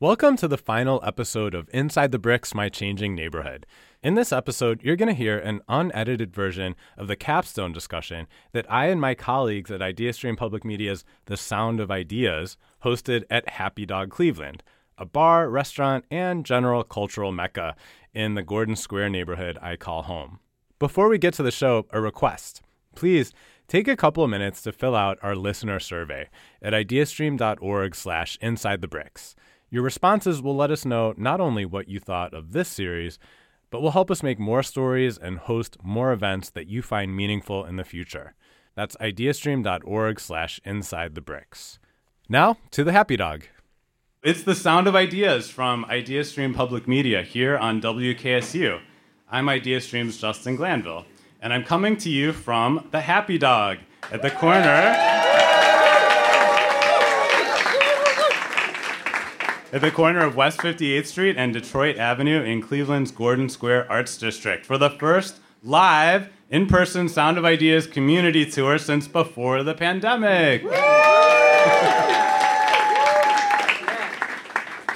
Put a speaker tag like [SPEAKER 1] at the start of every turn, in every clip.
[SPEAKER 1] Welcome to the final episode of Inside the Bricks My Changing Neighborhood. In this episode, you're going to hear an unedited version of the capstone discussion that I and my colleagues at IdeaStream Public Media's The Sound of Ideas hosted at Happy Dog Cleveland, a bar, restaurant, and general cultural mecca in the Gordon Square neighborhood I call home. Before we get to the show, a request. Please take a couple of minutes to fill out our listener survey at ideastream.org slash inside the bricks. Your responses will let us know not only what you thought of this series, but will help us make more stories and host more events that you find meaningful in the future. That's ideastream.org slash inside the bricks. Now to the happy dog. It's the sound of ideas from IdeaStream Public Media here on WKSU. I'm IdeaStream's Justin Glanville, and I'm coming to you from the Happy Dog at the corner. At the corner of West 58th Street and Detroit Avenue in Cleveland's Gordon Square Arts District for the first live in person Sound of Ideas community tour since before the pandemic.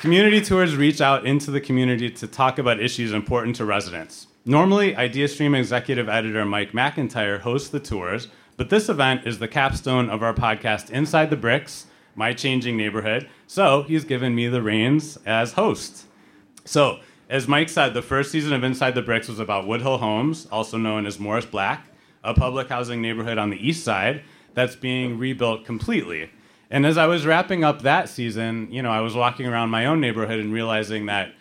[SPEAKER 1] community tours reach out into the community to talk about issues important to residents. Normally, IdeaStream executive editor Mike McIntyre hosts the tours, but this event is the capstone of our podcast Inside the Bricks my changing neighborhood. So he's given me the reins as host. So, as Mike said, the first season of Inside the Bricks was about Woodhill Homes, also known as Morris Black, a public housing neighborhood on the east side that's being rebuilt completely. And as I was wrapping up that season, you know, I was walking around my own neighborhood and realizing that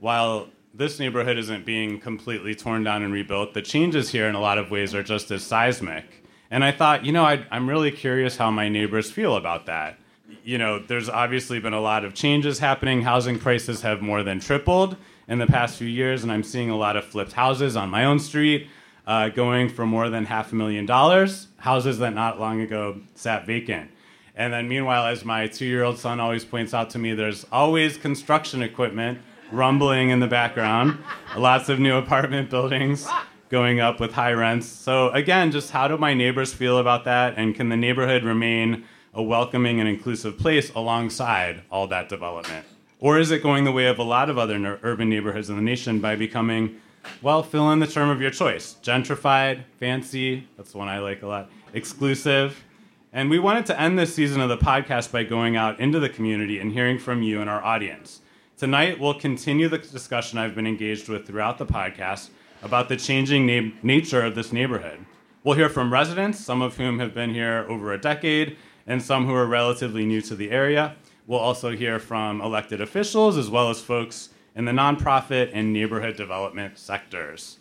[SPEAKER 1] while this neighborhood isn't being completely torn down and rebuilt, the changes here in a lot of ways are just as seismic. And I thought, you know, I, am really curious how my neighbors feel about that you know, there's obviously been a lot of changes happening. Housing prices have more than tripled in the past few years, and I'm seeing a lot of flipped houses on my own street uh, going for more than half a million dollars, houses that not long ago sat vacant. And then, meanwhile, as my two year old son always points out to me, there's always construction equipment rumbling in the background, lots of new apartment buildings going up with high rents. So, again, just how do my neighbors feel about that? And can the neighborhood remain a welcoming and inclusive place alongside all that development? Or is it going the way of a lot of other urban neighborhoods in the nation by becoming, well, fill in the term of your choice gentrified, fancy, that's the one I like a lot, exclusive. And we wanted to end this season of the podcast by going out into the community and hearing from you and our audience. Tonight, we'll continue the discussion I've been engaged with throughout the podcast about the changing na- nature of this neighborhood. We'll hear from residents, some of whom have been here over a decade, and some who are relatively new to the area. We'll also hear from elected officials as well as folks in the nonprofit and neighborhood development sectors.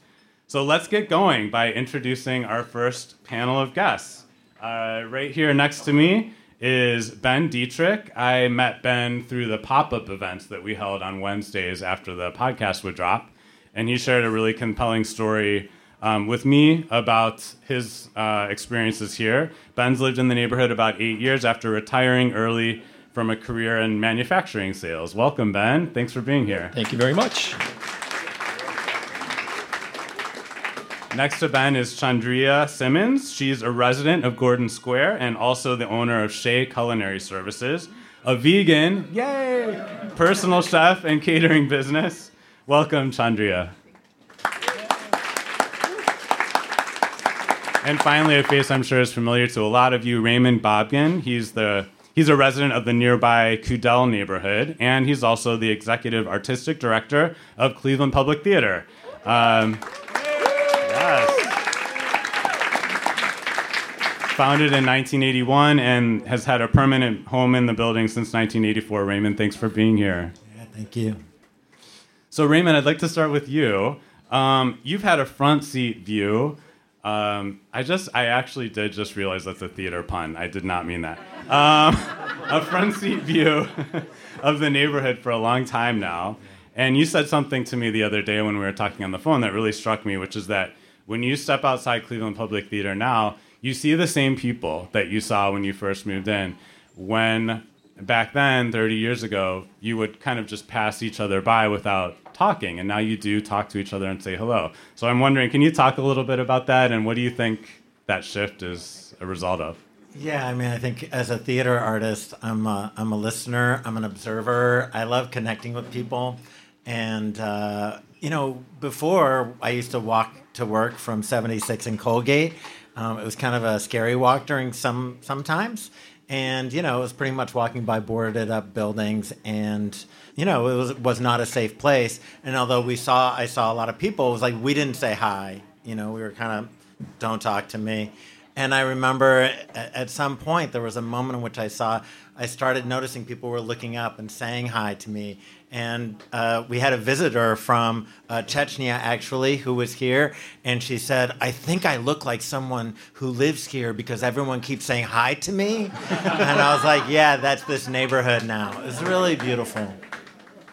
[SPEAKER 1] So let's get going by introducing our first panel of guests. Uh, right here next to me is Ben Dietrich. I met Ben through the pop up events that we held on Wednesdays after the podcast would drop, and he shared a really compelling story um, with me about his uh, experiences here. Ben's lived in the neighborhood about eight years after retiring early from a career in manufacturing sales. Welcome, Ben. Thanks for being here.
[SPEAKER 2] Thank you very much.
[SPEAKER 1] Next to Ben is Chandria Simmons. She's a resident of Gordon Square and also the owner of Shea Culinary Services, a vegan, yay, personal chef and catering business. Welcome, Chandria. And finally, a face I'm sure is familiar to a lot of you, Raymond Bobgan. He's the He's a resident of the nearby Cudell neighborhood, and he's also the executive artistic director of Cleveland Public Theater. Um, yes. Founded in 1981 and has had a permanent home in the building since 1984. Raymond, thanks for being here.
[SPEAKER 3] Yeah, thank you.
[SPEAKER 1] So, Raymond, I'd like to start with you. Um, you've had a front seat view um, I just, I actually did just realize that's a theater pun. I did not mean that. Um, a front seat view of the neighborhood for a long time now. And you said something to me the other day when we were talking on the phone that really struck me, which is that when you step outside Cleveland Public Theater now, you see the same people that you saw when you first moved in. When back then, 30 years ago, you would kind of just pass each other by without talking, and now you do talk to each other and say hello. So I'm wondering, can you talk a little bit about that, and what do you think that shift is a result of?
[SPEAKER 2] Yeah, I mean, I think as a theater artist, I'm a, I'm a listener, I'm an observer. I love connecting with people. And, uh, you know, before I used to walk to work from 76 in Colgate. Um, it was kind of a scary walk during some sometimes. And, you know, it was pretty much walking by boarded up buildings and, you know, it was, was not a safe place. And although we saw, I saw a lot of people, it was like we didn't say hi. You know, we were kind of, don't talk to me. And I remember at, some point there was a moment in which I saw, I started noticing people were looking up and saying hi to me. And uh, we had a visitor from uh, Chechnya actually who was here, and she said, I think I look like someone who lives here because everyone keeps saying hi to me. and I was like, yeah, that's this neighborhood now. It's really beautiful.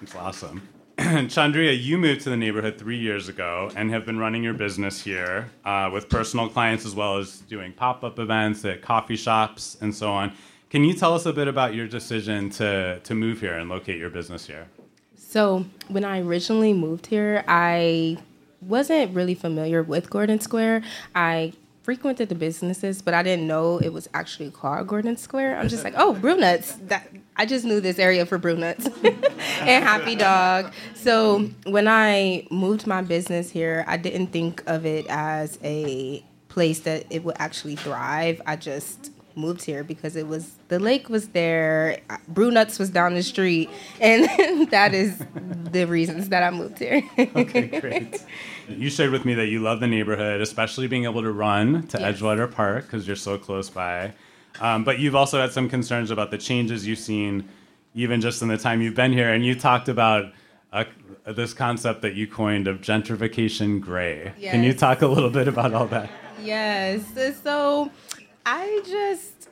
[SPEAKER 1] It's awesome. Chandria, you moved to the neighborhood three years ago and have been running your business here uh, with personal clients as well as doing pop up events at coffee shops and so on. Can you tell us a bit about your decision to, to move here and locate your business here?
[SPEAKER 3] So, when I originally moved here, I wasn't really familiar with Gordon Square. I frequented the businesses, but I didn't know it was actually called Gordon Square. I'm just like, oh, nuts. That I just knew this area for nuts and Happy Dog. So when I moved my business here, I didn't think of it as a place that it would actually thrive. I just moved here because it was the lake was there, Brewnuts was down the street, and that is the reasons that I moved here.
[SPEAKER 1] okay, great. You shared with me that you love the neighborhood, especially being able to run to yes. Edgewater Park because you're so close by. Um, but you've also had some concerns about the changes you've seen, even just in the time you've been here. And you talked about uh, this concept that you coined of gentrification gray. Yes. Can you talk a little bit about all that?
[SPEAKER 3] Yes. So I just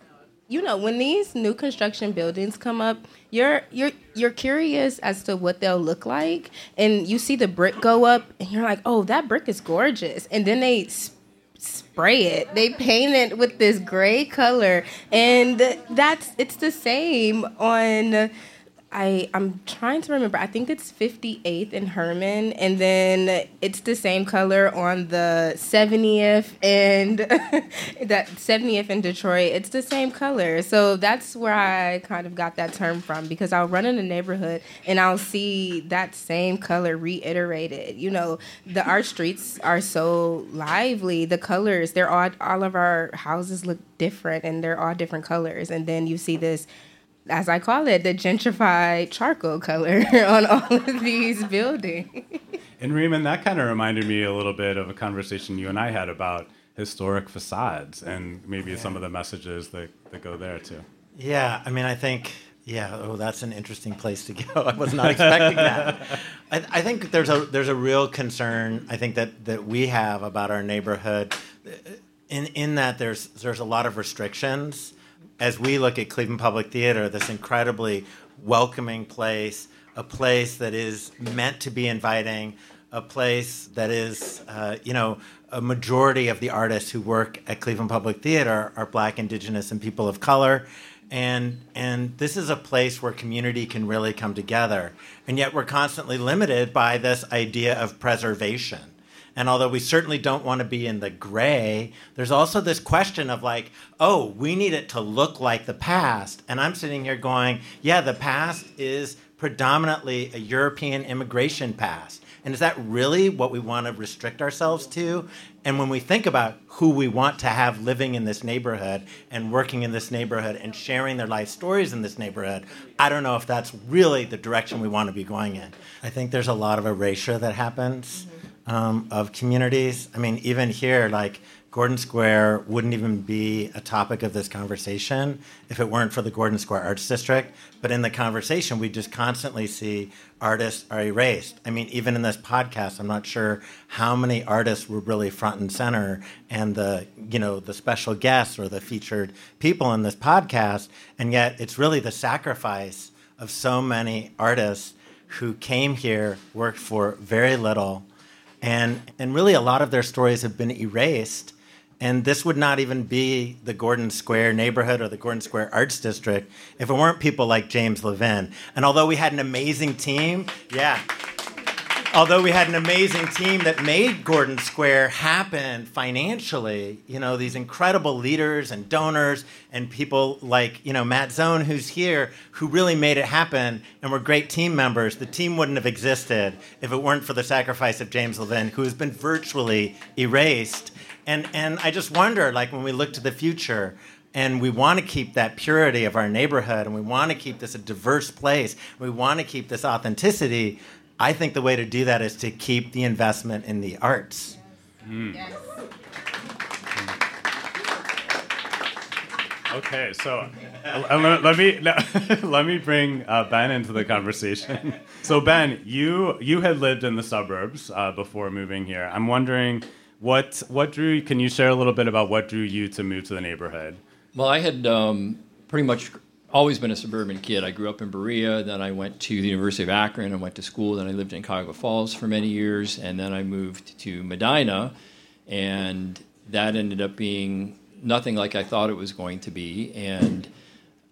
[SPEAKER 3] you know, when these new construction buildings come up, you're you're you're curious as to what they'll look like, and you see the brick go up, and you're like, "Oh, that brick is gorgeous," and then they sp- spray it, they paint it with this gray color, and that's it's the same on I I'm trying to remember. I think it's 58th and Herman, and then it's the same color on the 70th and that 70th in Detroit. It's the same color, so that's where I kind of got that term from because I'll run in a neighborhood and I'll see that same color reiterated. You know, the our streets are so lively. The colors, they're all all of our houses look different and they're all different colors, and then you see this as I call it, the gentrified charcoal color on all of these buildings.
[SPEAKER 1] And Raymond, that kind of reminded me a little bit of a conversation you and I had about historic facades and maybe yeah. some of the messages that, that go there too.
[SPEAKER 2] Yeah, I mean, I think, yeah, oh, that's an interesting place to go. I was not expecting that. I, I think there's a there's a real concern. I think that that we have about our neighborhood, in in that there's there's a lot of restrictions as we look at Cleveland Public Theater, this incredibly welcoming place, a place that is meant to be inviting, a place that is, uh, you know, a majority of the artists who work at Cleveland Public Theater are Black, Indigenous, and people of color. And, and this is a place where community can really come together. And yet we're constantly limited by this idea of preservation and although we certainly don't want to be in the gray, there's also this question of like, oh, we need it to look like the past. And I'm sitting here going, yeah, the past is predominantly a European immigration past. And is that really what we want to restrict ourselves to? And when we think about who we want to have living in this neighborhood and working in this neighborhood and sharing their life stories in this neighborhood, I don't know if that's really the direction we want to be going in. I think there's a lot of erasure that happens. Um, of communities. I mean, even here, like Gordon Square wouldn't even be a topic of this conversation if it weren't for the Gordon Square Arts District. But in the conversation, we just constantly see artists are erased. I mean, even in this podcast, I'm not sure how many artists were really front and center, and the you know the special guests or the featured people in this podcast, and yet it's really the sacrifice of so many artists who came here, worked for very little and and really a lot of their stories have been erased and this would not even be the Gordon Square neighborhood or the Gordon Square Arts District if it weren't people like James Levin. And although we had an amazing team, yeah. Although we had an amazing team that made Gordon Square happen financially, you know, these incredible leaders and donors and people like, you know, Matt Zone, who's here, who really made it happen and were great team members. The team wouldn't have existed if it weren't for the sacrifice of James Levin, who has been virtually erased. And, and I just wonder, like, when we look to the future, and we want to keep that purity of our neighborhood and we want to keep this a diverse place we want to keep this authenticity I think the way to do that is to keep the investment in the arts. Mm. Yes.
[SPEAKER 1] Okay, so uh, let me let me bring uh, Ben into the conversation. So Ben, you you had lived in the suburbs uh, before moving here. I'm wondering what what drew. Can you share a little bit about what drew you to move to the neighborhood?
[SPEAKER 4] Well, I had um, pretty much always been a suburban kid. I grew up in Berea, then I went to the University of Akron and went to school. Then I lived in Cuyahoga Falls for many years, and then I moved to Medina, and that ended up being nothing like I thought it was going to be. And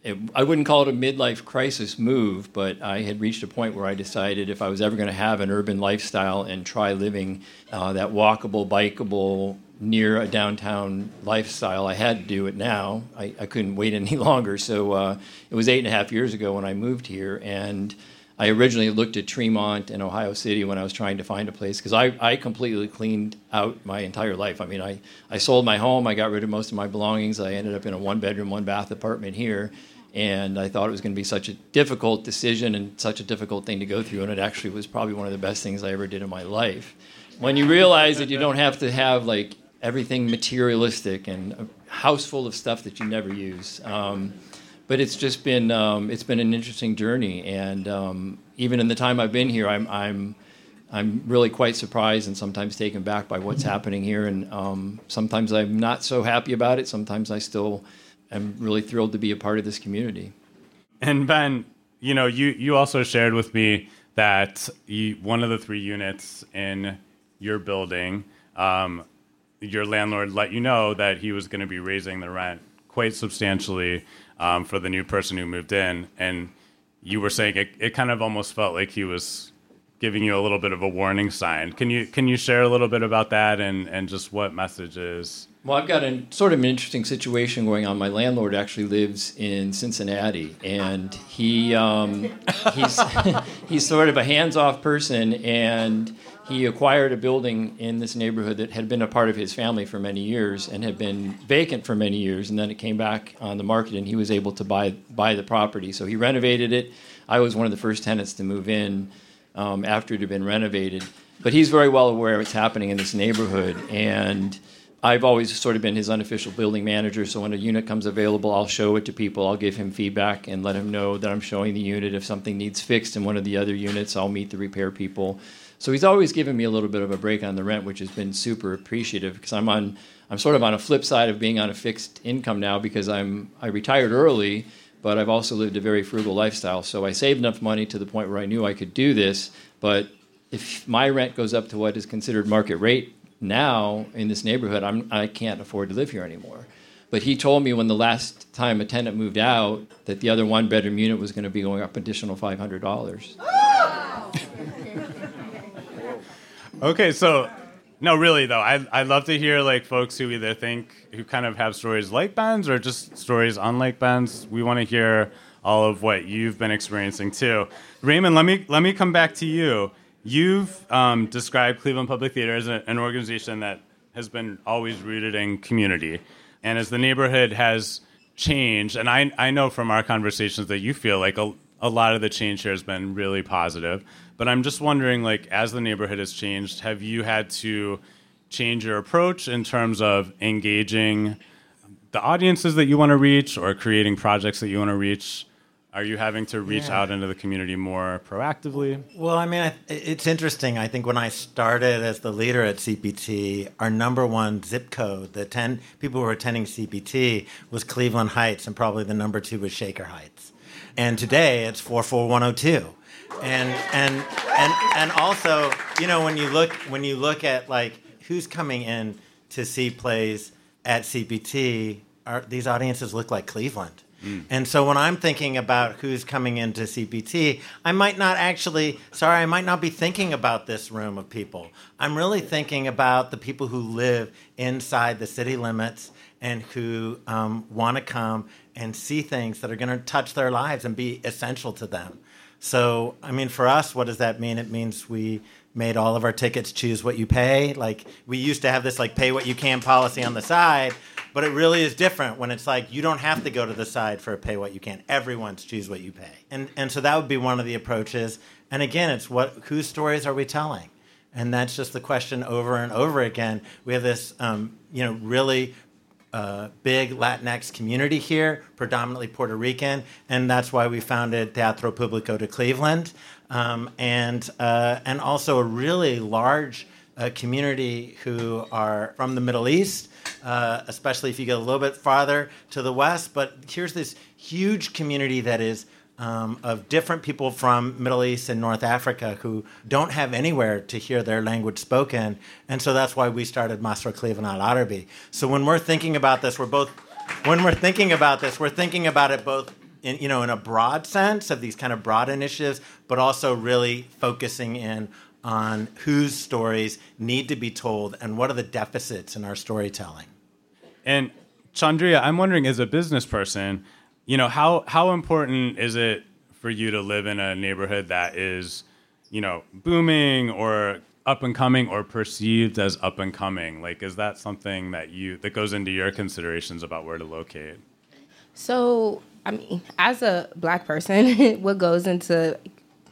[SPEAKER 4] it, I wouldn't call it a midlife crisis move, but I had reached a point where I decided if I was ever going to have an urban lifestyle and try living uh, that walkable, bikeable, near a downtown lifestyle. I had to do it now. I, I couldn't wait any longer. So uh, it was eight and a half years ago when I moved here. And I originally looked at Tremont and Ohio City when I was trying to find a place because I, I completely cleaned out my entire life. I mean, I, I sold my home, I got rid of most of my belongings. I ended up in a one bedroom, one bath apartment here. And I thought it was going to be such a difficult decision and such a difficult thing to go through. And it actually was probably one of the best things I ever did in my life. When you realize that you don't have to have like everything materialistic and a house full of stuff that you never use. Um, but it's just been um, it's been an interesting journey, and um, even in the time I've been here, I'm I'm I'm really quite surprised and sometimes taken back by what's happening here, and um, sometimes I'm not so happy about it. Sometimes I still am really thrilled to be a part of this community.
[SPEAKER 1] And Ben, you know, you you also shared with me that you, one of the three units in your building um, your landlord let you know that he was going to be raising the rent quite substantially um, for the new person who moved in, and you were saying it, it kind of almost felt like he was giving you a little bit of a warning sign. Can you can you share a little bit about that and and just what messages?
[SPEAKER 4] Well, I've got a sort of an interesting situation going on. My landlord actually lives in Cincinnati, and he um, he's he's sort of a hands off person, and he acquired a building in this neighborhood that had been a part of his family for many years and had been vacant for many years and then it came back on the market and he was able to buy buy the property. So he renovated it. I was one of the first tenants to move in um, after it had been renovated. But he's very well aware of what's happening in this neighborhood and I've always sort of been his unofficial building manager, so when a unit comes available, I'll show it to people. I'll give him feedback and let him know that I'm showing the unit. If something needs fixed in one of the other units, I'll meet the repair people. So he's always given me a little bit of a break on the rent, which has been super appreciative because I'm on I'm sort of on a flip side of being on a fixed income now because I'm I retired early, but I've also lived a very frugal lifestyle. So I saved enough money to the point where I knew I could do this, but if my rent goes up to what is considered market rate now in this neighborhood, I'm, I can't afford to live here anymore. But he told me when the last time a tenant moved out that the other one bedroom unit was going to be going up additional $500. Wow.
[SPEAKER 1] Okay, so no, really though, I I love to hear like folks who either think who kind of have stories like Ben's or just stories unlike Ben's. We want to hear all of what you've been experiencing too. Raymond, let me let me come back to you. You've um, described Cleveland Public Theater as a, an organization that has been always rooted in community, and as the neighborhood has changed, and I I know from our conversations that you feel like a a lot of the change here has been really positive. But I'm just wondering, like, as the neighborhood has changed, have you had to change your approach in terms of engaging the audiences that you want to reach or creating projects that you want to reach? Are you having to reach yeah. out into the community more proactively?
[SPEAKER 2] Well, I mean, it's interesting. I think when I started as the leader at CPT, our number one zip code, the 10 people who were attending CPT, was Cleveland Heights, and probably the number two was Shaker Heights and today it's 44102 and and and and also you know when you look when you look at like who's coming in to see plays at cpt are, these audiences look like cleveland And so when I'm thinking about who's coming into CPT, I might not actually, sorry, I might not be thinking about this room of people. I'm really thinking about the people who live inside the city limits and who um, want to come and see things that are going to touch their lives and be essential to them. So, I mean, for us, what does that mean? It means we made all of our tickets choose what you pay. Like, we used to have this, like, pay what you can policy on the side, but it really is different when it's like you don't have to go to the side for pay what you can. Everyone's choose what you pay. And, and so that would be one of the approaches. And again, it's what, whose stories are we telling? And that's just the question over and over again. We have this, um, you know, really uh, big Latinx community here, predominantly Puerto Rican, and that's why we founded Teatro Publico de Cleveland, um, and uh, and also a really large uh, community who are from the Middle East, uh, especially if you get a little bit farther to the west. But here's this huge community that is um, of different people from Middle East and North Africa who don't have anywhere to hear their language spoken, and so that's why we started Masrah Cleveland Al Arabi. So when we're thinking about this, we're both when we're thinking about this, we're thinking about it both in you know in a broad sense of these kind of broad initiatives, but also really focusing in on whose stories need to be told and what are the deficits in our storytelling.
[SPEAKER 1] And Chandria, I'm wondering, as a business person, you know, how how important is it for you to live in a neighborhood that is, you know, booming or up and coming or perceived as up and coming? Like, is that something that you that goes into your considerations about where to locate?
[SPEAKER 3] So, I mean, as a black person, what goes into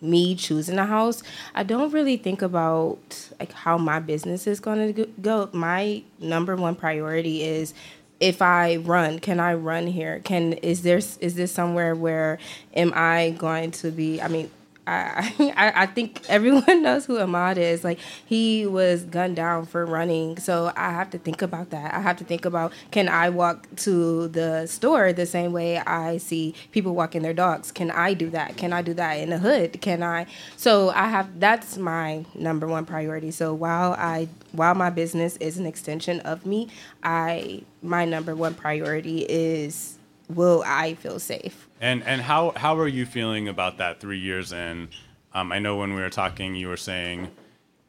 [SPEAKER 3] me choosing a house, I don't really think about like how my business is going to go. My number one priority is if I run, can I run here? Can is there is this somewhere where am I going to be? I mean, I, I, I think everyone knows who Ahmaud is. Like he was gunned down for running, so I have to think about that. I have to think about can I walk to the store the same way I see people walking their dogs? Can I do that? Can I do that in the hood? Can I? So I have that's my number one priority. So while I while my business is an extension of me, I my number one priority is will I feel safe?
[SPEAKER 1] And and how how are you feeling about that three years in? Um, I know when we were talking, you were saying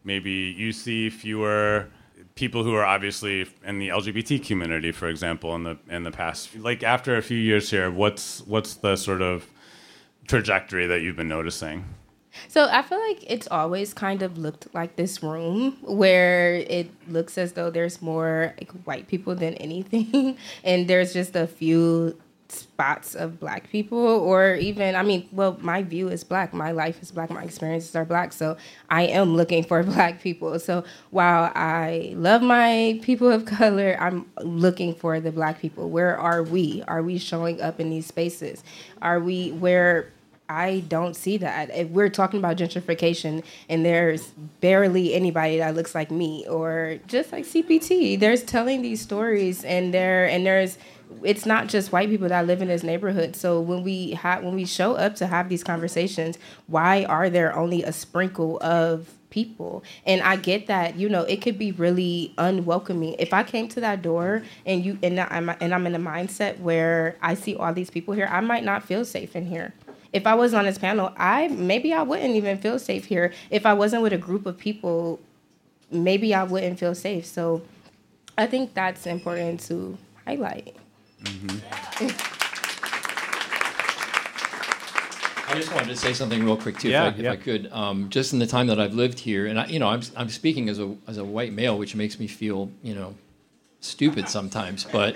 [SPEAKER 1] maybe you see fewer people who are obviously in the LGBT community, for example, in the in the past. Like after a few years here, what's what's the sort of trajectory that you've been noticing?
[SPEAKER 3] So I feel like it's always kind of looked like this room where it looks as though there's more like white people than anything, and there's just a few spots of black people or even i mean well my view is black. My life is black. My experiences are black. So i am looking for black people. So while i love my people of color i'm looking for the black people. Where are we? Are we showing up in these spaces? Are we where I don't see that. If we're talking about gentrification and there's barely anybody that looks like me or just like CPT, there's telling these stories and there and there's it's not just white people that live in this neighborhood. So when we have when we show up to have these conversations, why are there only a sprinkle of people? And I get that, you know, it could be really unwelcoming. If I came to that door and you and I'm and I'm in a mindset where I see all these people here, I might not feel safe in here. If I was on this panel, I maybe I wouldn't even feel safe here. If I wasn't with a group of people, maybe I wouldn't feel safe. So I think that's important to highlight. Mm-hmm.
[SPEAKER 4] I just wanted to say something real quick too,
[SPEAKER 1] yeah,
[SPEAKER 4] if, I,
[SPEAKER 1] yeah.
[SPEAKER 4] if I could. Um, just in the time that I've lived here, and I, you know, I'm I'm speaking as a as a white male, which makes me feel, you know, stupid sometimes. But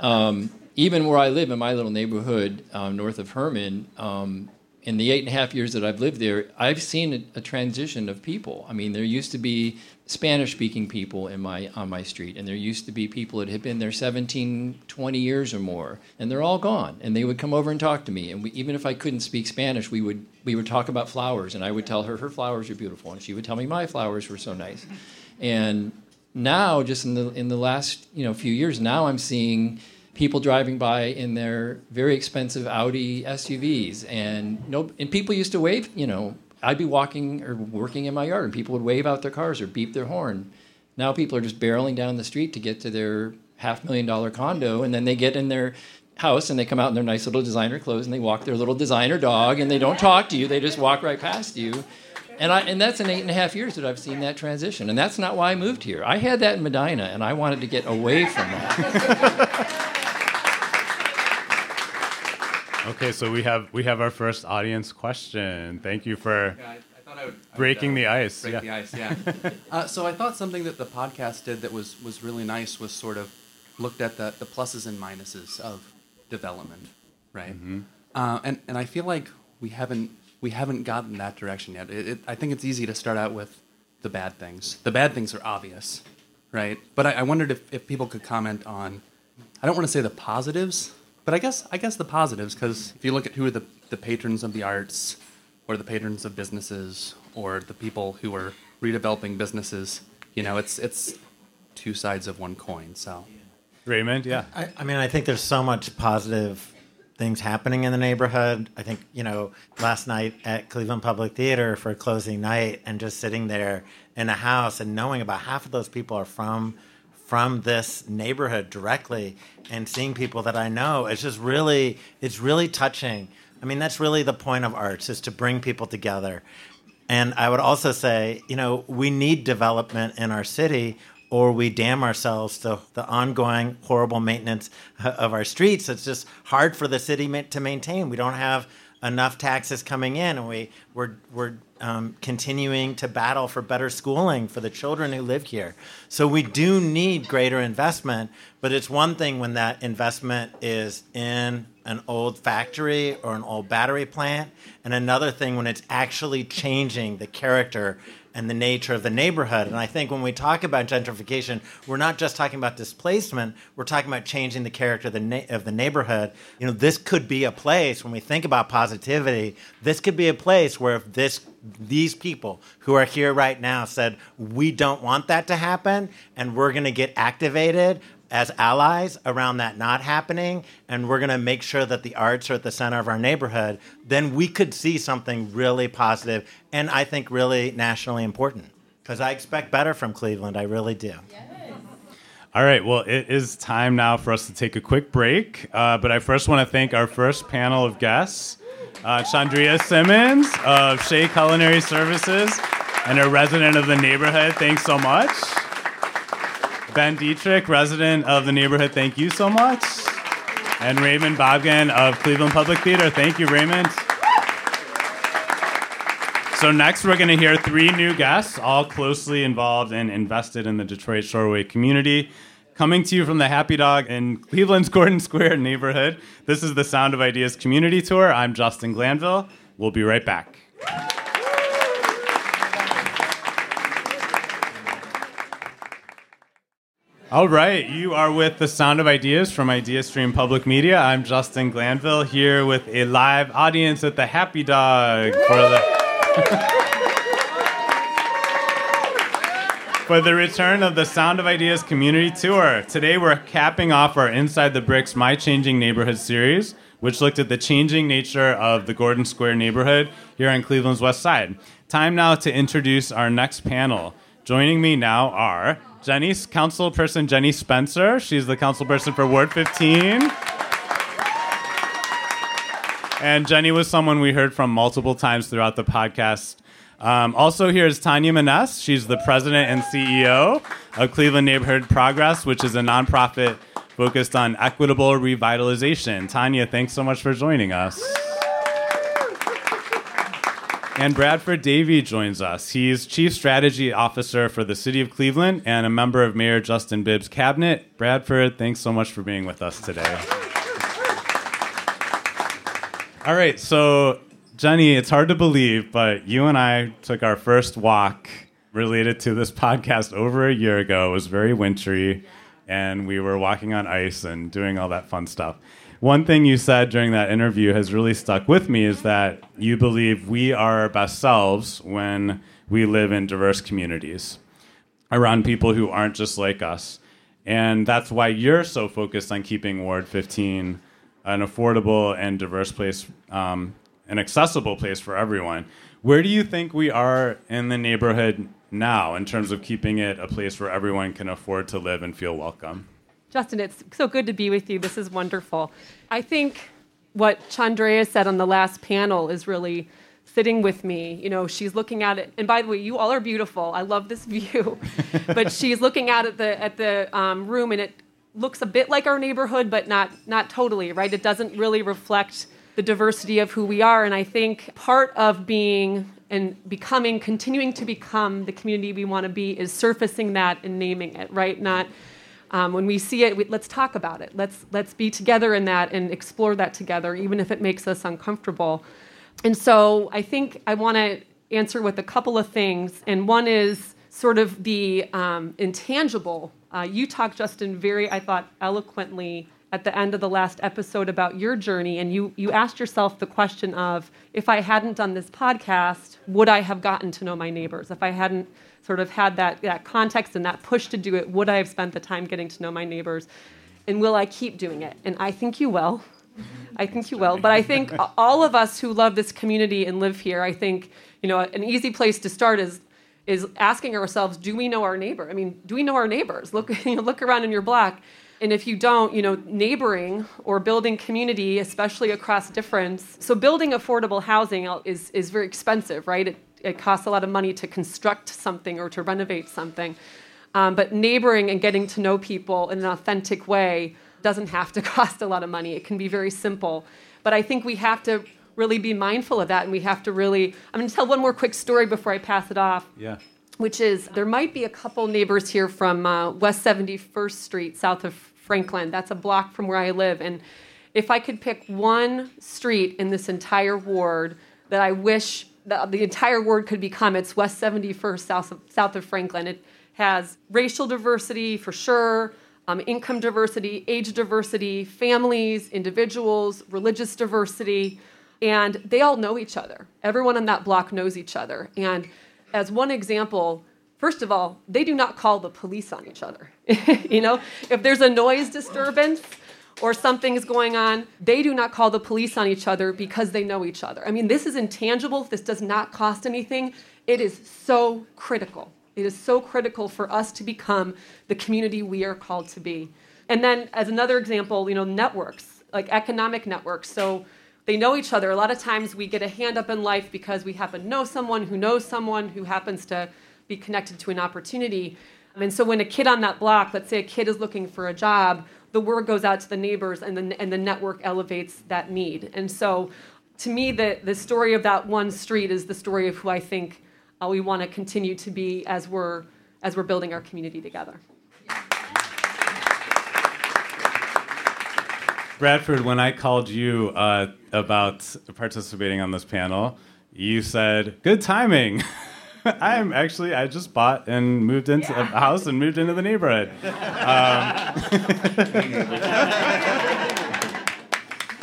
[SPEAKER 4] um, even where I live in my little neighborhood um, north of Herman, um, in the eight and a half years that I've lived there, I've seen a, transition of people. I mean, there used to be Spanish-speaking people in my on my street, and there used to be people that had been there 17, 20 years or more, and they're all gone. And they would come over and talk to me, and we, even if I couldn't speak Spanish, we would we would talk about flowers, and I would tell her her flowers are beautiful, and she would tell me my flowers were so nice. And now, just in the in the last you know few years, now I'm seeing people driving by in their very expensive Audi SUVs, and no, and people used to wave. You know, I'd be walking or working in my yard, and people would wave out their cars or beep their horn. Now people are just barreling down the street to get to their half million dollar condo, and then they get in their house and they come out in their nice little designer clothes and they walk their little designer dog and they don't talk to you, they just walk right past you. And, I, and that's in eight and a half years that I've seen that transition. And that's not why I moved here. I had that in Medina and I wanted to get away from that.
[SPEAKER 1] Okay, so we have we have our first audience question. Thank you for
[SPEAKER 5] Yeah, I, I would
[SPEAKER 1] breaking
[SPEAKER 5] would,
[SPEAKER 1] the
[SPEAKER 5] uh,
[SPEAKER 1] ice.
[SPEAKER 5] Break
[SPEAKER 1] yeah.
[SPEAKER 5] the ice, yeah. uh, so I thought something that the podcast did that was was really nice was sort of looked at the, the pluses and minuses of development, right?
[SPEAKER 1] Mm-hmm.
[SPEAKER 5] Uh, and and I feel like we haven't we haven't gotten that direction yet. It, it, I think it's easy to start out with the bad things. The bad things are obvious, right? But I, I wondered if, if people could comment on. I don't want to say the positives, but I guess I guess the positives because if you look at who are the, the patrons of the arts, or the patrons of businesses, or the people who are redeveloping businesses, you know, it's it's two sides of one coin. So
[SPEAKER 1] Raymond, yeah.
[SPEAKER 2] I, I mean, I think there's so much positive things happening in the neighborhood. I think, you know, last night at Cleveland Public Theater for closing night and just sitting there in a house and knowing about half of those people are from from this neighborhood directly and seeing people that I know, it's just really it's really touching. I mean, that's really the point of arts is to bring people together. And I would also say, you know, we need development in our city or we damn ourselves to the ongoing horrible maintenance of our streets. It's just hard for the city to maintain. We don't have enough taxes coming in, and we we're we're um, continuing to battle for better schooling for the children who live here. So we do need greater investment. But it's one thing when that investment is in an old factory or an old battery plant, and another thing when it's actually changing the character and the nature of the neighborhood. And I think when we talk about gentrification, we're not just talking about displacement, we're talking about changing the character of the, na- of the neighborhood. You know, this could be a place when we think about positivity, this could be a place where if this these people who are here right now said, "We don't want that to happen and we're going to get activated." As allies around that not happening, and we're going to make sure that the arts are at the center of our neighborhood, then we could see something really positive and I think really nationally important. Because I expect better from Cleveland, I really do.
[SPEAKER 1] All right, well, it is time now for us to take a quick break. Uh, but I first want to thank our first panel of guests uh, Chandria Simmons of Shea Culinary Services and a resident of the neighborhood. Thanks so much. Ben Dietrich, resident of the neighborhood. Thank you so much. And Raymond Bobgan of Cleveland Public Theater. Thank you, Raymond. So next, we're going to hear three new guests, all closely involved and invested in the Detroit Shoreway community. Coming to you from the Happy Dog in Cleveland's Gordon Square neighborhood, this is the Sound of Ideas Community Tour. I'm Justin Glanville. We'll be right back. All right, you are with the Sound of Ideas from IdeaStream Public Media. I'm Justin Glanville here with a live audience at the Happy Dog for the for the return of the Sound of Ideas community tour. Today we're capping off our Inside the Bricks My Changing Neighborhood series, which looked at the changing nature of the Gordon Square neighborhood here on Cleveland's West Side. Time now to introduce our next panel. Joining me now are Jenny, Councilperson Jenny Spencer. She's the councilperson for Ward 15. And Jenny was someone we heard from multiple times throughout the podcast. Um, also, here is Tania Menesse. She's the president and CEO of Cleveland Neighborhood Progress, which is a nonprofit focused on equitable revitalization. Tanya, thanks so much for joining us. And Bradford Davy joins us. He's Chief Strategy Officer for the City of Cleveland and a member of Mayor Justin Bibb's cabinet. Bradford, thanks so much for being with us today. All right, so Jenny, it's hard to believe, but you and I took our first walk related to this podcast over a year ago. It was very wintry, and we were walking on ice and doing all that fun stuff. One thing you said during that interview has really stuck with me is that you believe we are our best selves when we live in diverse communities around people who aren't just like us. And that's why you're so focused on keeping Ward 15 an affordable and diverse place, um, an accessible place for everyone. Where do you think we are in the neighborhood now in terms of keeping it a place where everyone can afford to live and feel welcome?
[SPEAKER 6] Justin, it's so good to be with you. This is wonderful. I think what Chandria said on the last panel is really sitting with me. You know, she's looking at it, and by the way, you all are beautiful. I love this view, but she's looking out at the at the um, room, and it looks a bit like our neighborhood, but not not totally, right? It doesn't really reflect the diversity of who we are, and I think part of being and becoming, continuing to become the community we want to be, is surfacing that and naming it, right? Not um, when we see it, we, let's talk about it. Let's let's be together in that and explore that together, even if it makes us uncomfortable. And so I think I want to answer with a couple of things, and one is sort of the um, intangible. Uh, you talked, Justin, very I thought eloquently at the end of the last episode about your journey, and you you asked yourself the question of if I hadn't done this podcast, would I have gotten to know my neighbors? If I hadn't sort of had that, that context and that push to do it, would I have spent the time getting to know my neighbors? And will I keep doing it? And I think you will. I think you will. But I think all of us who love this community and live here, I think, you know, an easy place to start is is asking ourselves, do we know our neighbor? I mean, do we know our neighbors? Look, you know, look around in your block. And if you don't, you know, neighboring or building community, especially across difference. So building affordable housing is, is very expensive, right? It, it costs a lot of money to construct something or to renovate something. Um, but neighboring and getting to know people in an authentic way doesn't have to cost a lot of money. It can be very simple. But I think we have to really be mindful of that, and we have to really. I'm going to tell one more quick story before I pass it off.
[SPEAKER 1] Yeah.
[SPEAKER 6] Which is there might be a couple neighbors here from uh, West 71st Street, south of Franklin. That's a block from where I live, and if I could pick one street in this entire ward that I wish the, the entire ward could become. It's West 71st, south of, south of Franklin. It has racial diversity for sure, um, income diversity, age diversity, families, individuals, religious diversity, and they all know each other. Everyone on that block knows each other. And as one example, first of all, they do not call the police on each other. you know, if there's a noise disturbance, or something's going on, they do not call the police on each other because they know each other. I mean, this is intangible. This does not cost anything. It is so critical. It is so critical for us to become the community we are called to be. And then, as another example, you know, networks, like economic networks. So they know each other. A lot of times we get a hand up in life because we happen to know someone who knows someone who happens to be connected to an opportunity. And so when a kid on that block, let's say a kid is looking for a job, the word goes out to the neighbors and the, and the network elevates that need. And so to me, the, the story of that one street is the story of who I think uh, we want to continue to be as we're, as we're building our community together.
[SPEAKER 1] Bradford, when I called you uh, about participating on this panel, you said, good timing. I'm actually I just bought and moved into a house and moved into the neighborhood. Um,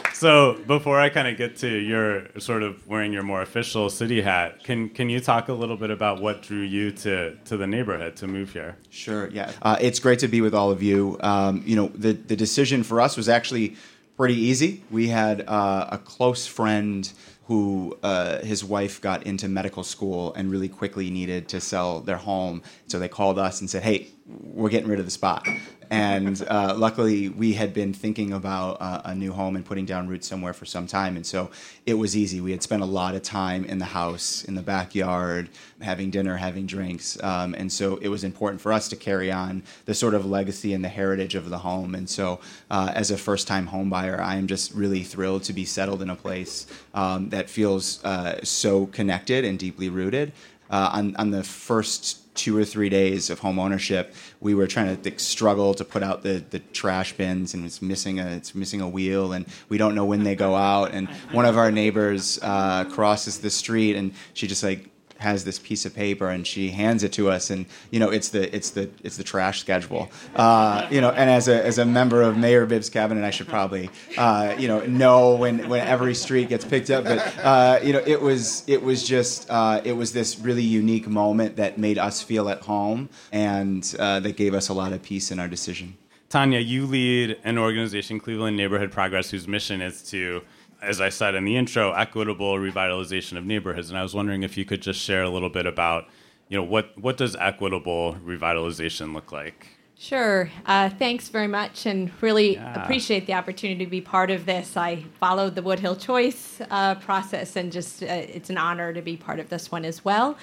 [SPEAKER 1] so before I kind of get to your sort of wearing your more official city hat, can can you talk a little bit about what drew you to to the neighborhood to move here?
[SPEAKER 7] Sure. Yeah, uh, it's great to be with all of you. Um, you know, the the decision for us was actually pretty easy. We had uh, a close friend who uh, his wife got into medical school and really quickly needed to sell their home. So they called us and said, "Hey, we're getting rid of the spot." And uh, luckily, we had been thinking about uh, a new home and putting down roots somewhere for some time. And so it was easy. We had spent a lot of time in the house, in the backyard, having dinner, having drinks. Um, and so it was important for us to carry on the sort of legacy and the heritage of the home. And so, uh, as a first time home buyer, I am just really thrilled to be settled in a place um, that feels uh, so connected and deeply rooted. Uh, on, on the first two or three days of home ownership, we were trying to like, struggle to put out the, the trash bins, and it's missing a it's missing a wheel, and we don't know when they go out. And one of our neighbors uh, crosses the street, and she just like has this piece of paper and she hands it to us and you know it's the it's the it's the trash schedule uh, you know and as a as a member of Mayor Bibb's cabinet I should probably uh, you know know when when every street gets picked up but uh, you know it was it was just uh, it was this really unique moment that made us feel at home and uh, that gave us a lot of peace in our decision.
[SPEAKER 1] Tania, you lead an organization, Cleveland Neighborhood Progress, whose mission is to as I said in the intro, equitable revitalization of neighborhoods. And I was wondering if you could just share a little bit about, you know, what what does equitable revitalization look like?
[SPEAKER 8] Sure. Uh, thanks very much, and really
[SPEAKER 1] Yeah.
[SPEAKER 8] appreciate the opportunity to be part of this. I followed the Woodhill Choice uh, process, and just uh, it's an honor to be part of this one as well.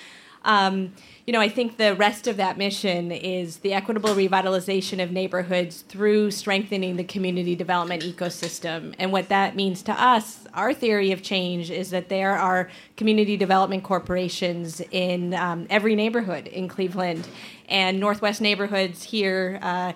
[SPEAKER 8] Um, you know, I think the rest of that mission is the equitable revitalization of neighborhoods through strengthening the community development ecosystem. And what that means to us, our theory of change is that there are community development corporations in um, every neighborhood in Cleveland. And Northwest neighborhoods here. Uh,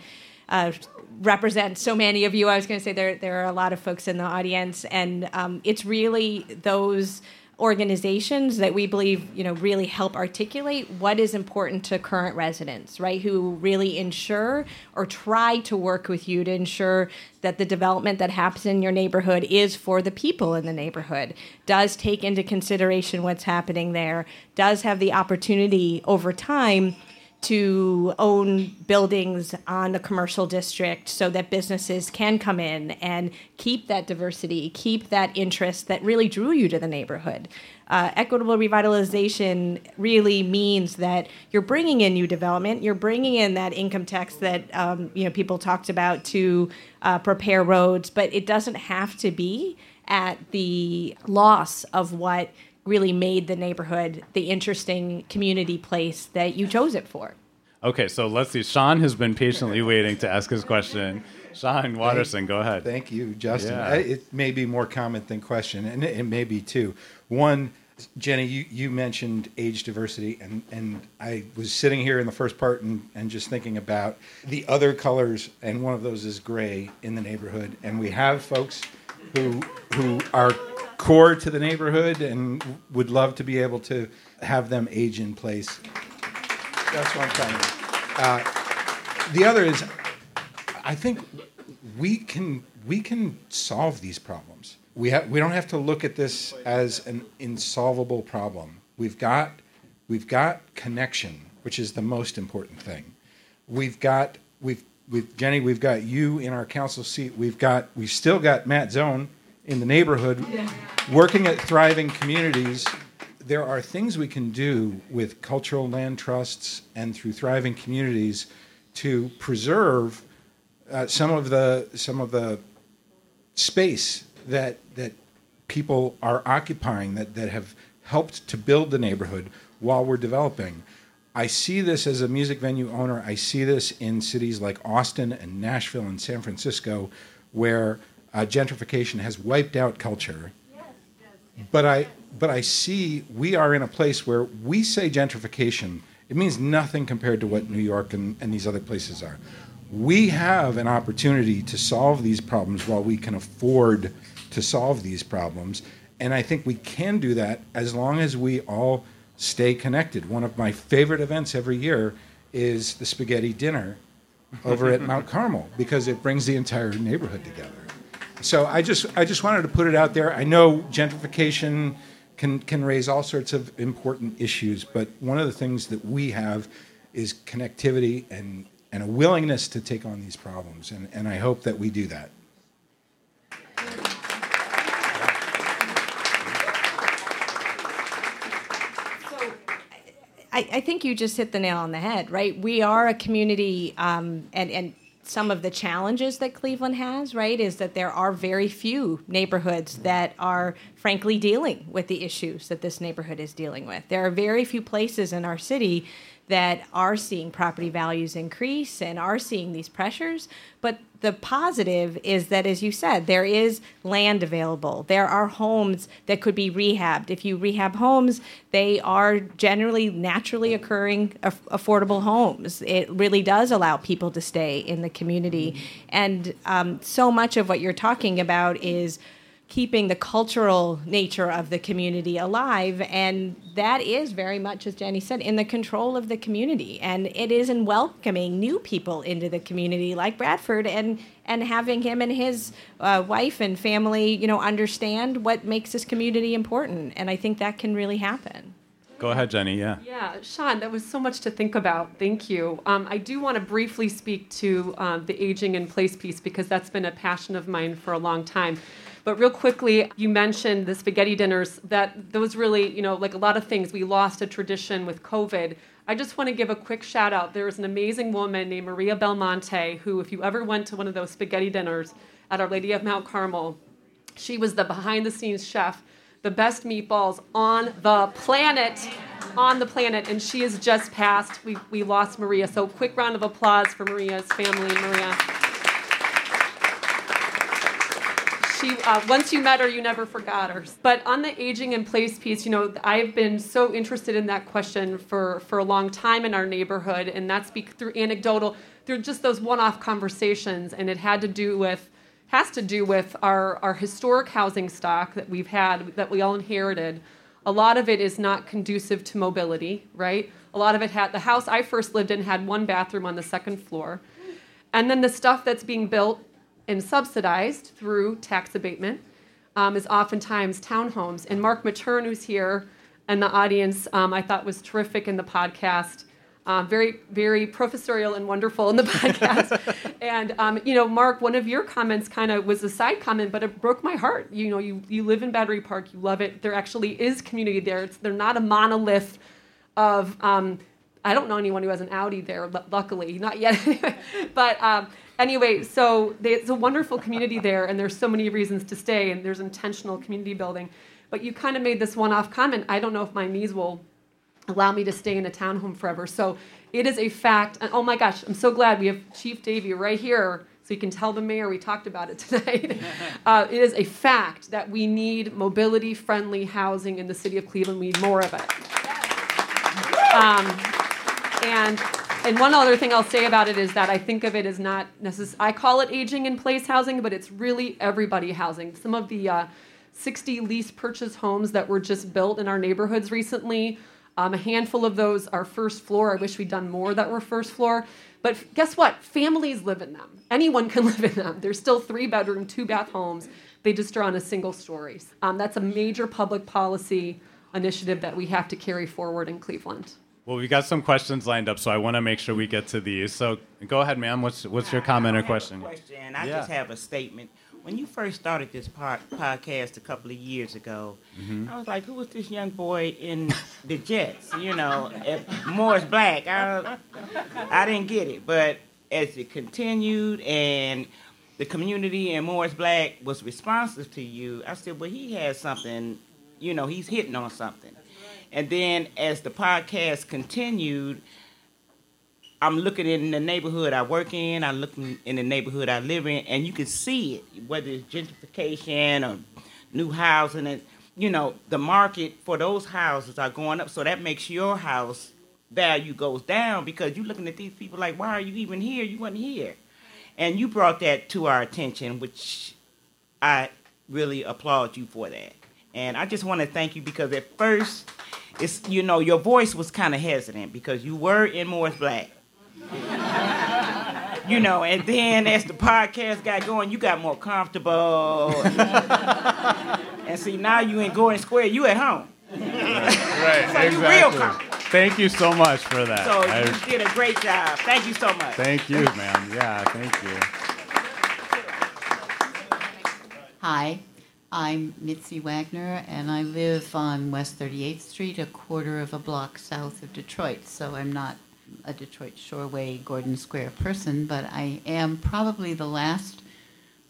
[SPEAKER 8] uh, represent so many of you. I was going to say there there are a lot of folks in the audience, and um, it's really those organizations that we believe you know really help articulate what is important to current residents right who really ensure or try to work with you to ensure that the development that happens in your neighborhood is for the people in the neighborhood does take into consideration what's happening there does have the opportunity over time to own buildings on the commercial district so that businesses can come in and keep that diversity, keep that interest that really drew you to the neighborhood. Uh, equitable revitalization really means that you're bringing in new development, you're bringing in that income tax that um, you know people talked about to uh, prepare roads, but it doesn't have to be at the loss of what really made the neighborhood the interesting community place that you chose it for.
[SPEAKER 1] Okay, so let's see. Sean has been patiently waiting to ask his question. Sean Watterson, go ahead.
[SPEAKER 9] Thank you, Justin.
[SPEAKER 1] Yeah.
[SPEAKER 9] I, it may be more comment than question, and it, it may be two. One, Jenny, you, you mentioned age diversity, and, and I was sitting here in the first part and, and just thinking about the other colors, and one of those is gray in the neighborhood. And we have folks who, who are core to the neighborhood and would love to be able to have them age in place. That's trying to uh, The other is, I think we can we can solve these problems. We have we don't have to look at this as an insolvable problem. We've got we've got connection, which is the most important thing. We've got we've we've Jenny, we've got you in our council seat. We've got we've still got Matt Zone in the neighborhood working at thriving communities. There are things we can do with cultural land trusts and through thriving communities to preserve uh, some of the some of the space that that people are occupying that, that have helped to build the neighborhood while we're developing. I see this as a music venue owner. I see this in cities like Austin and Nashville and San Francisco, where uh, gentrification has wiped out culture. But I but I see we are in a place where we say gentrification. It means nothing compared to what New York and, and these other places are. We have an opportunity to solve these problems while we can afford to solve these problems. And I think we can do that as long as we all stay connected. One of my favorite events every year is the spaghetti dinner over at Mount Carmel because it brings the entire neighborhood together. So I just I just wanted to put it out there. I know gentrification can can raise all sorts of important issues, but one of the things that we have is connectivity and and a willingness to take on these problems, and, and I hope that we do that.
[SPEAKER 8] I, I think you just hit the nail on the head, right? We are a community, um, and and some of the challenges that Cleveland has, right, is that there are very few neighborhoods that are frankly dealing with the issues that this neighborhood is dealing with. There are very few places in our city that are seeing property values increase and are seeing these pressures. But the positive is that, as you said, there is land available. There are homes that could be rehabbed. If you rehab homes, they are generally naturally occurring aff- affordable homes. It really does allow people to stay in the community. And um, so much of what you're talking about is keeping the cultural nature of the community alive and that is very much as jenny said in the control of the community and it is in welcoming new people into the community like bradford and and having him and his uh, wife and family you know understand what makes this community important and i think that can really happen
[SPEAKER 1] Go ahead, Jenny. Yeah.
[SPEAKER 6] Yeah, Sean, that was so much to think about. Thank you. Um, I do want to briefly speak to uh, the aging in place piece because that's been a passion of mine for a long time. But real quickly, you mentioned the spaghetti dinners. That those really, you know, like a lot of things, we lost a tradition with COVID. I just want to give a quick shout out. There is an amazing woman named Maria Belmonte who, if you ever went to one of those spaghetti dinners at Our Lady of Mount Carmel, she was the behind the scenes chef, the best meatballs on the planet. On the planet, and she has just passed. We, we lost Maria. So, quick round of applause for Maria's family, Maria. She uh, once you met her you never forgot her. But on the aging in place piece you know i've been so interested in that question for for a long time in our neighborhood and that's be, through anecdotal through just those one-off conversations and it had to do with has to do with our our historic housing stock that we've had that we all inherited. A lot of it is not conducive to mobility right? A lot of it had the house i first lived in had one bathroom on the second floor and then the stuff that's being built and subsidized through tax abatement um, is oftentimes townhomes. And Mark Matern, who's here and the audience, um, I thought was terrific in the podcast. Um, very, very professorial and wonderful in the podcast. and um, you know, Mark, one of your comments kind of was a side comment, but it broke my heart. You know, you you live in Battery Park, you love it. There actually is community there. It's, they're not a monolith of. Um, I don't know anyone who has an Audi there, l- luckily, not yet. but um, anyway, so they, it's a wonderful community there, and there's so many reasons to stay, and there's intentional community building. But you kind of made this one-off comment. I don't know if my knees will allow me to stay in a townhome forever. So it is a fact. And oh my gosh, I'm so glad we have Chief Davy right here, so you can tell the mayor we talked about it tonight. uh, it is a fact that we need mobility-friendly housing in the city of Cleveland. We need more of it. Um, and and one other thing I'll say about it is that I think of it as not necessarily, I call it aging in place housing, but it's really everybody housing. Some of the uh, 60 lease purchase homes that were just built in our neighborhoods recently, um, a handful of those are first floor. I wish we'd done more that were first floor. But guess what? Families live in them. Anyone can live in them. They're still three bedroom, two bath homes. They just are on a single story. Um, that's a major public policy initiative that we have to carry forward in Cleveland.
[SPEAKER 1] Well, we got some questions lined up, so I want to make sure we get to these. So go ahead, ma'am. What's what's your comment or question?
[SPEAKER 10] question. I
[SPEAKER 1] Yeah.
[SPEAKER 10] just have a statement. When you first started this pod- podcast a couple of years ago,
[SPEAKER 1] Mhm.
[SPEAKER 10] I was like, "Who was this young boy in the Jets?" You know, if Morris Black. I, I didn't get it, but as it continued and the community and Morris Black was responsive to you, I said, "Well, he has something. You know, he's hitting on something." And then as the podcast continued, I'm looking in the neighborhood I work in, I'm looking in the neighborhood I live in, and you can see it, whether it's gentrification or new housing, and you know, the market for those houses are going up. So that makes your house value goes down because you're looking at these people like, why are you even here? You wasn't here. And you brought that to our attention, which I really applaud you for that. And I just want to thank you because at first, it's you know your voice was kind of hesitant because you were in Morris Black. you know, and then as the podcast got going, you got more comfortable. and see, now you in Gordon Square, you at home.
[SPEAKER 1] Right,
[SPEAKER 10] So you real
[SPEAKER 1] exactly.
[SPEAKER 10] comfortable.
[SPEAKER 1] Thank you so much for that.
[SPEAKER 10] So
[SPEAKER 1] I-
[SPEAKER 10] you did a great job. Thank you so much.
[SPEAKER 1] thank you, ma'am. Yeah, thank you.
[SPEAKER 11] Hi, I'm Mitzi Wagner, and I live on West 38th Street, a quarter of a block south of Detroit. So I'm not a Detroit Shoreway Gordon Square person, but I am probably the last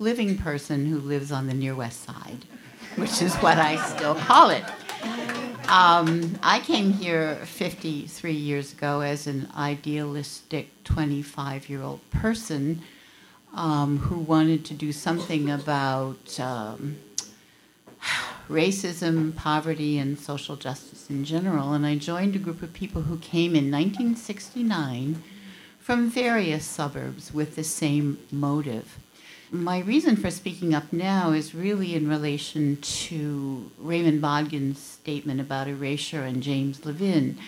[SPEAKER 11] living person who lives on the near west side, which is what I still call it. Um, I came here 53 years ago as an idealistic 25 year old person um, who wanted to do something about um, racism, poverty, and social justice in general. And I joined a group of people who came in 1969 from various suburbs with the same motive. My reason for speaking up now is really in relation to Raymond Bodkin's statement about erasure and James Levin.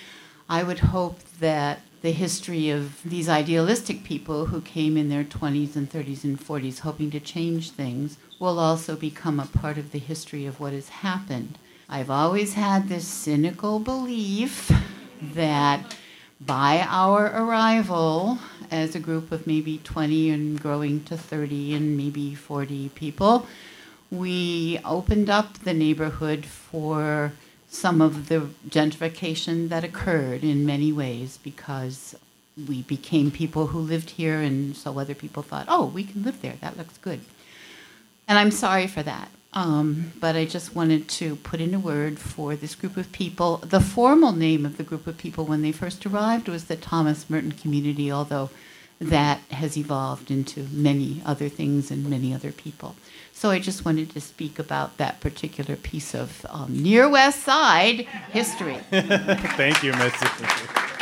[SPEAKER 11] I would hope that the history of these idealistic people who came in their 20s and 30s and 40s hoping to change things will also become a part of the history of what has happened. I've always had this cynical belief that by our arrival as a group of maybe 20 and growing to 30 and maybe 40 people, we opened up the neighborhood for some of the gentrification that occurred in many ways because we became people who lived here, and so other people thought, oh, we can live there. That looks good. And I'm sorry for that. Um, but I just wanted to put in a word for this group of people. The formal name of the group of people when they first arrived was the Thomas Merton Community, although that has evolved into many other things and many other people. So I just wanted to speak about that particular piece of um, near West Side history.
[SPEAKER 1] Thank you, Mitzi.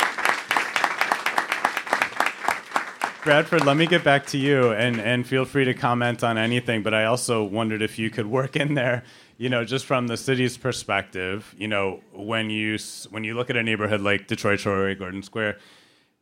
[SPEAKER 1] Bradford, let me get back to you, and, and feel free to comment on anything. But I also wondered if you could work in there, you know, just from the city's perspective. You know, when you when you look at a neighborhood like Detroit Shore, Gordon Square,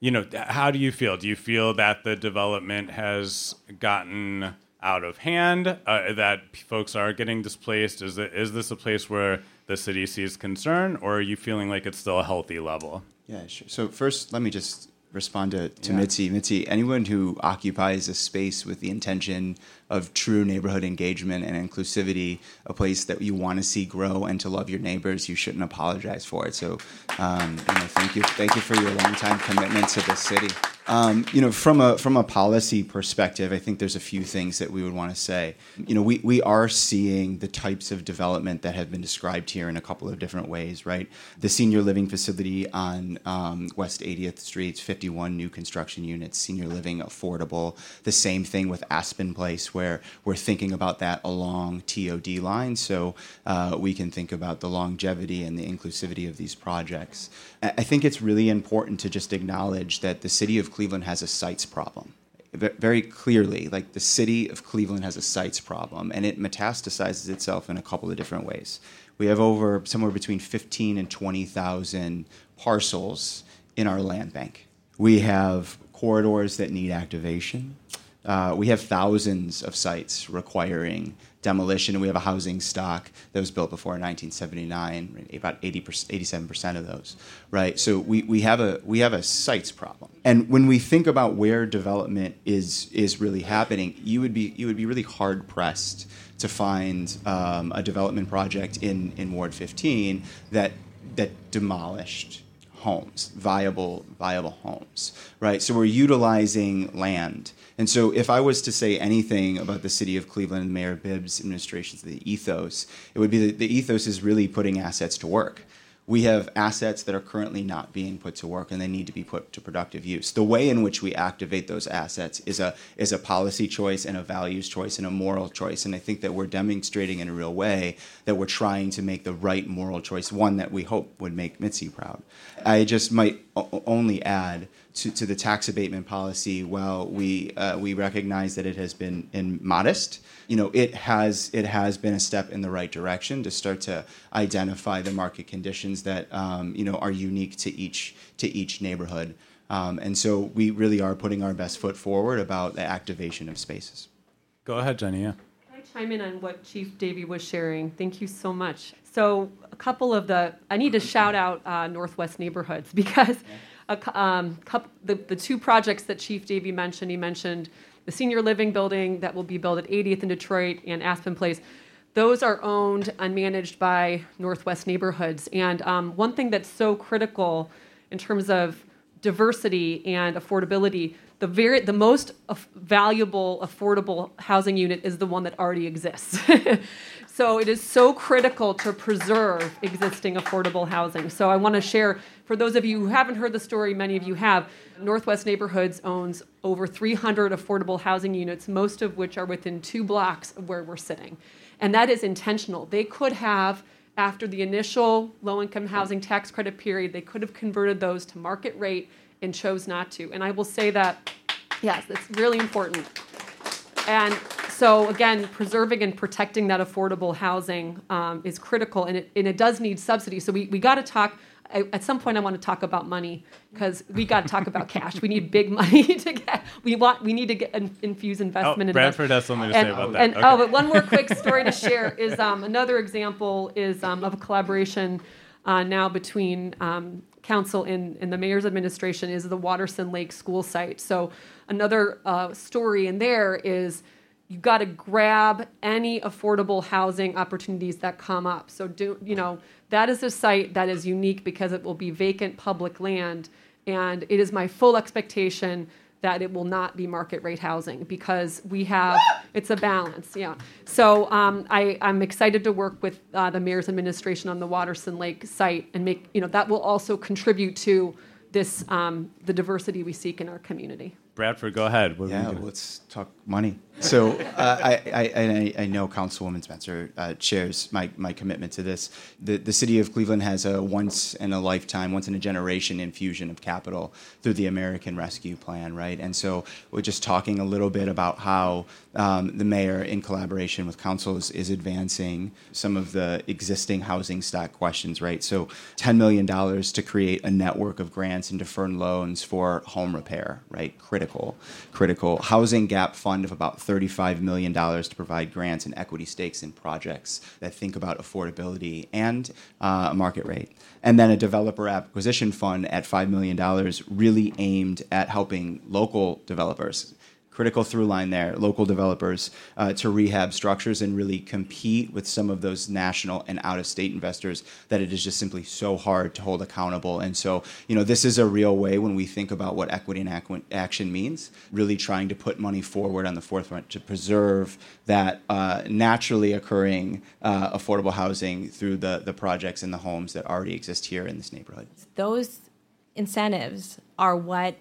[SPEAKER 1] you know, how do you feel? Do you feel that the development has gotten out of hand? Uh, that folks are getting displaced? Is it is this a place where the city sees concern, or are you feeling like it's still a healthy level?
[SPEAKER 7] Yeah, sure. So first, let me just respond to, to
[SPEAKER 1] Yeah.
[SPEAKER 7] Mitzi. Mitzi, anyone who occupies a space with the intention of true neighborhood engagement and inclusivity, a place that you want to see grow and to love your neighbors, you shouldn't apologize for it. So, um, you know, thank you, thank you for your longtime commitment to the city. Um, you know, from a from a policy perspective, I think there's a few things that we would want to say. You know, we, we are seeing the types of development that have been described here in a couple of different ways, right? The senior living facility on um, West 80th Street, 51 new construction units, senior living affordable. The same thing with Aspen Place, where we're thinking about that along TOD line, so uh, we can think about the longevity and the inclusivity of these projects. I think it's really important to just acknowledge that the city of Cleveland has a sites problem very clearly, like the city of Cleveland has a sites problem, and it metastasizes itself in a couple of different ways. We have over somewhere between 15 and 20,000 parcels in our land bank. We have corridors that need activation. Uh, we have thousands of sites requiring demolition, and we have a housing stock that was built before 1979, about 80 87% of those, right? So we, we, have a, we have a sites problem. And when we think about where development is, is really happening, you would, be, you would be really hard pressed to find um, a development project in, in Ward 15 that, that demolished homes, viable, viable homes, right? So we're utilizing land. And so if I was to say anything about the city of Cleveland and Mayor Bibb's administration's the ethos, it would be that the ethos is really putting assets to work. We have assets that are currently not being put to work and they need to be put to productive use. The way in which we activate those assets is a is a policy choice and a values choice and a moral choice. And I think that we're demonstrating in a real way that we're trying to make the right moral choice, one that we hope would make Mitzi proud. I just might only add to, to the tax abatement policy, while we uh, we recognize that it has been in modest, you know, it has it has been a step in the right direction to start to identify the market conditions that um, you know are unique to each to each neighborhood, um, and so we really are putting our best foot forward about the activation of spaces.
[SPEAKER 1] Go ahead, Jenny. Yeah.
[SPEAKER 6] Can I chime in on what Chief Davy was sharing? Thank you so much. So, a couple of the, I need to shout out uh, Northwest neighborhoods because a, um, couple, the, the two projects that Chief Davy mentioned, he mentioned the senior living building that will be built at 80th in Detroit and Aspen Place. Those are owned and managed by Northwest neighborhoods. And um, one thing that's so critical in terms of diversity and affordability, the very the most af- valuable affordable housing unit is the one that already exists. so it is so critical to preserve existing affordable housing. So I want to share for those of you who haven't heard the story, many of you have. Northwest Neighborhoods owns over 300 affordable housing units, most of which are within two blocks of where we're sitting. And that is intentional. They could have after the initial low income housing tax credit period, they could have converted those to market rate and chose not to. And I will say that, yes, it's really important. And so, again, preserving and protecting that affordable housing um, is critical, and it, and it does need subsidy. So, we, we got to talk. I, at some point, I want to talk about money because we got to talk about cash. We need big money to get. We want. We need to get in, infuse investment. in
[SPEAKER 1] Bradford has something to say
[SPEAKER 6] and,
[SPEAKER 1] about that.
[SPEAKER 6] And
[SPEAKER 1] Okay.
[SPEAKER 6] oh, but one more quick story to share is um, another example is um, of a collaboration uh, now between um, council and, and the mayor's administration is the Watterson Lake school site. So another uh, story in there is you got to grab any affordable housing opportunities that come up. So do you know that is a site that is unique because it will be vacant public land, and it is my full expectation that it will not be market rate housing because we have it's a balance. Yeah. So um, I, I'm excited to work with uh, the mayor's administration on the Watterson Lake site and make you know that will also contribute to this um, the diversity we seek in our community.
[SPEAKER 1] Bradford, go ahead. What
[SPEAKER 7] yeah, let's talk money. So uh, I, I, I, know Councilwoman Spencer uh, shares my, my commitment to this. The, the city of Cleveland has a once in a lifetime, once in a generation infusion of capital through the American Rescue Plan, right? And so we're just talking a little bit about how um, the mayor, in collaboration with council, is, is advancing some of the existing housing stock questions, right? So $10 million to create a network of grants and deferred loans for home repair, right? Critical, critical. Housing gap fund of about $35 million to provide grants and equity stakes in projects that think about affordability and uh, market rate. And then a developer acquisition fund at $5 million, really aimed at helping local developers critical through line there, local developers uh, to rehab structures and really compete with some of those national and out of state investors that it is just simply so hard to hold accountable. And so, you know, this is a real way when we think about what equity and action means, really trying to put money forward on the forefront to preserve that uh, naturally occurring uh, affordable housing through the, the projects and the homes that already exist here in this neighborhood.
[SPEAKER 8] Those incentives are what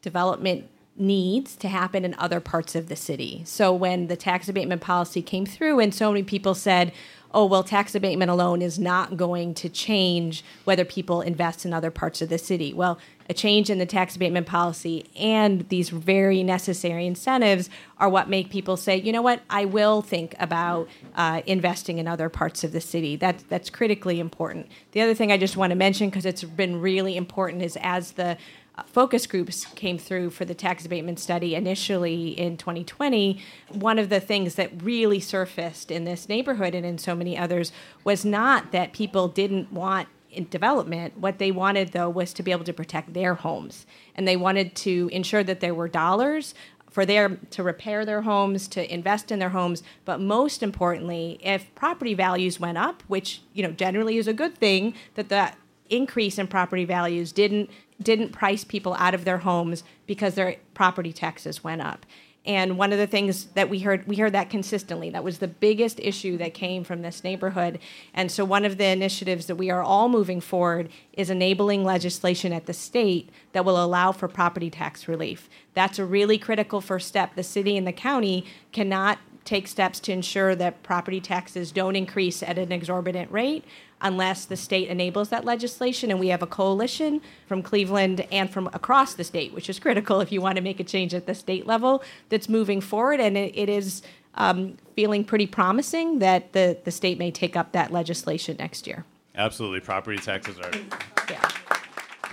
[SPEAKER 8] development needs to happen in other parts of the city. So when the tax abatement policy came through and so many people said, oh, well, tax abatement alone is not going to change whether people invest in other parts of the city. Well, a change in the tax abatement policy and these very necessary incentives are what make people say, you know what, I will think about uh, investing in other parts of the city. That, that's critically important. The other thing I just want to mention, because it's been really important, is as the Uh, focus groups came through for the tax abatement study initially in 2020, one of the things that really surfaced in this neighborhood and in so many others was not that people didn't want development. What they wanted, though, was to be able to protect their homes. And they wanted to ensure that there were dollars for their to repair their homes, to invest in their homes, but most importantly, if property values went up, which you know generally is a good thing, that that increase in property values didn't didn't price people out of their homes because their property taxes went up. And one of the things that we heard, we heard that consistently. That was the biggest issue that came from this neighborhood. And so, one of the initiatives that we are all moving forward is enabling legislation at the state that will allow for property tax relief. That's a really critical first step. The city and the county cannot take steps to ensure that property taxes don't increase at an exorbitant rate unless the state enables that legislation. And we have a coalition from Cleveland and from across the state, which is critical if you want to make a change at the state level that's moving forward. And it, it is um, feeling pretty promising that the, the state may take up that legislation next year.
[SPEAKER 1] Absolutely. Property taxes are.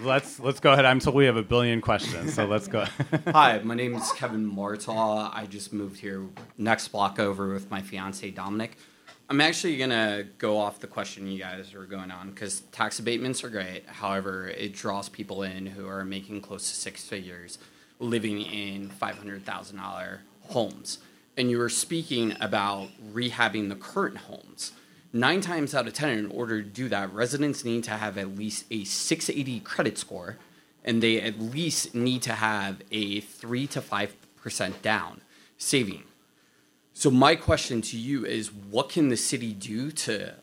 [SPEAKER 1] Let's let's go ahead. I'm told we have a billion questions, so let's go.
[SPEAKER 12] Hi, my name is Kevin Martaw. I just moved here next block over with my fiance Dominic. I'm actually gonna go off the question you guys are going on because tax abatements are great. However, it draws people in who are making close to six figures, living in five hundred thousand dollar homes. And you were speaking about rehabbing the current homes. Nine times out of ten, in order to do that, residents need to have at least a 680 credit score, and they at least need to have a three to five percent down saving so my question to you is what can the city do to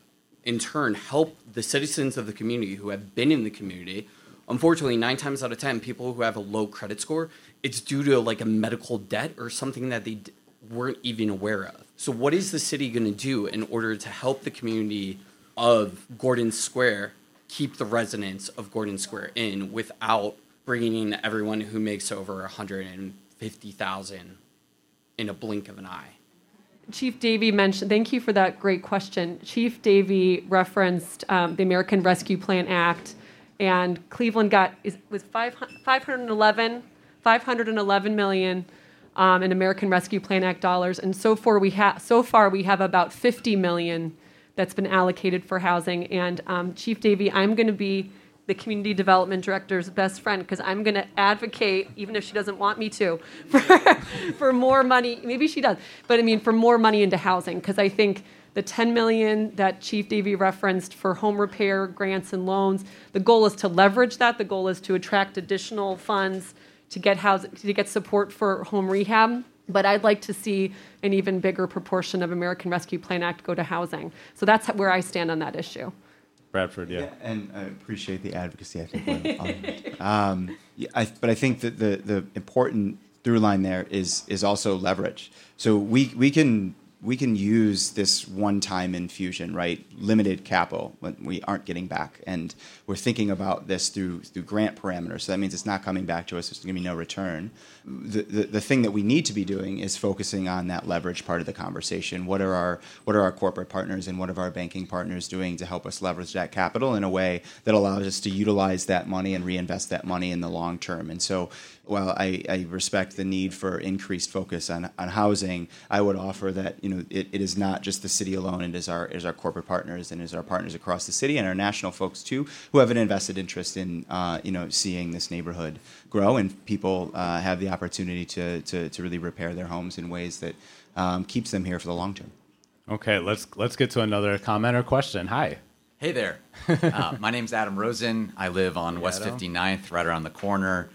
[SPEAKER 12] in turn help the citizens of the community who have been in the community? Unfortunately, 9 times out of 10 people who have a low credit score, it's due to like a medical debt or something that they d- weren't even aware of. So what is the city going to do in order to help the community of Gordon Square keep the residents of Gordon Square in without bringing in everyone who makes over 150,000 in a blink of an eye?
[SPEAKER 6] Chief Davy mentioned, thank you for that great question. Chief Davy referenced um, the American Rescue Plan Act, and Cleveland got is, was 511, 511 million um, in American Rescue Plan Act dollars, and so far we have so far we have about 50 million that's been allocated for housing. And um, Chief Davy, I'm going to be the community development director's best friend because I'm going to advocate, even if she doesn't want me to, for, for more money. Maybe she does, but I mean, for more money into housing because I think the 10 million that Chief davy referenced for home repair grants and loans, the goal is to leverage that. The goal is to attract additional funds to get housing, to get support for home rehab. But I'd like to see an even bigger proportion of American Rescue Plan Act go to housing. So that's where I stand on that issue.
[SPEAKER 1] Bradford, yeah. yeah
[SPEAKER 7] and I appreciate the advocacy. I think, um, yeah, I, but I think that the the important through line there is is also leverage. So we we can we can use this one-time infusion, right? Limited capital when we aren't getting back, and we're thinking about this through through grant parameters. So that means it's not coming back to us. There's going to be no return. The, the, the thing that we need to be doing is focusing on that leverage part of the conversation. What are our what are our corporate partners and what are our banking partners doing to help us leverage that capital in a way that allows us to utilize that money and reinvest that money in the long term? And so while I, I, respect the need for increased focus on, on housing, I would offer that you know it, it is not just the city alone. It is our is our corporate partners and is our partners across the city and our national folks too who have an invested interest in uh, you know seeing this neighborhood grow and people uh, have the opportunity to, to, to really repair their homes in ways that um, keeps them here for the long term.
[SPEAKER 1] Okay, let's let's get to another comment or question. Hi.
[SPEAKER 13] Hey there. uh, my name's Adam Rosen. I live on hey, West Adam. 59th, right around the corner.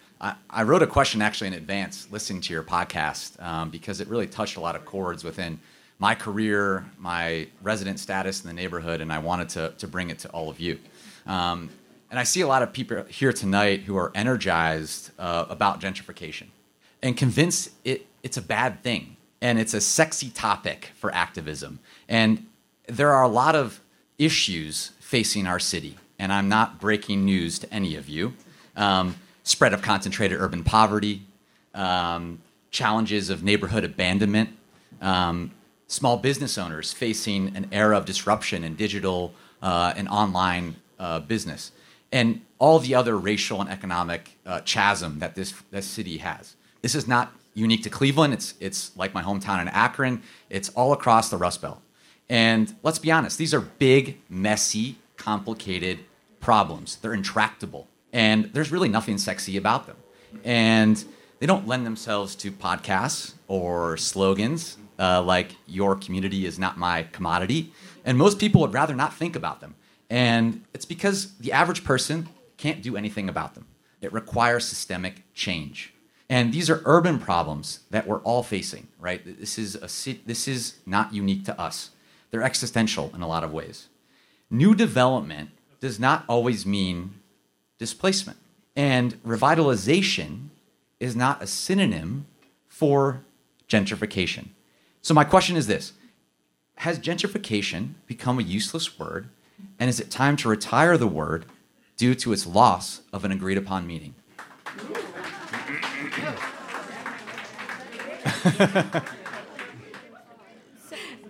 [SPEAKER 13] I, wrote a question actually in advance listening to your podcast um, because it really touched a lot of chords within my career, my resident status in the neighborhood, and I wanted to, to bring it to all of you. Um, and I see a lot of people here tonight who are energized uh, about gentrification and convinced it, it's a bad thing and it's a sexy topic for activism. And there are a lot of issues facing our city, and I'm not breaking news to any of you. Um, spread of concentrated urban poverty, um, challenges of neighborhood abandonment, um, small business owners facing an era of disruption in digital uh, and online uh, business, and all the other racial and economic uh, chasm that this, this city has. This is not unique to Cleveland. It's, it's like my hometown in Akron. It's all across the Rust Belt. And let's be honest, these are big, messy, complicated problems. They're intractable and there's really nothing sexy about them. And they don't lend themselves to podcasts or slogans uh, like "Your community is not my commodity," and most people would rather not think about them. And it's because the average person can't do anything about them. It requires systemic change. And these are urban problems that we're all facing, right? This is, a, this is not unique to us. They're existential in a lot of ways. New development does not always mean displacement. And revitalization is not a synonym for gentrification. So, my question is this Has gentrification become a useless word? And is it time to retire the word due to its loss of an agreed upon meaning?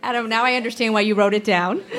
[SPEAKER 8] Adam, now I understand why you wrote it down.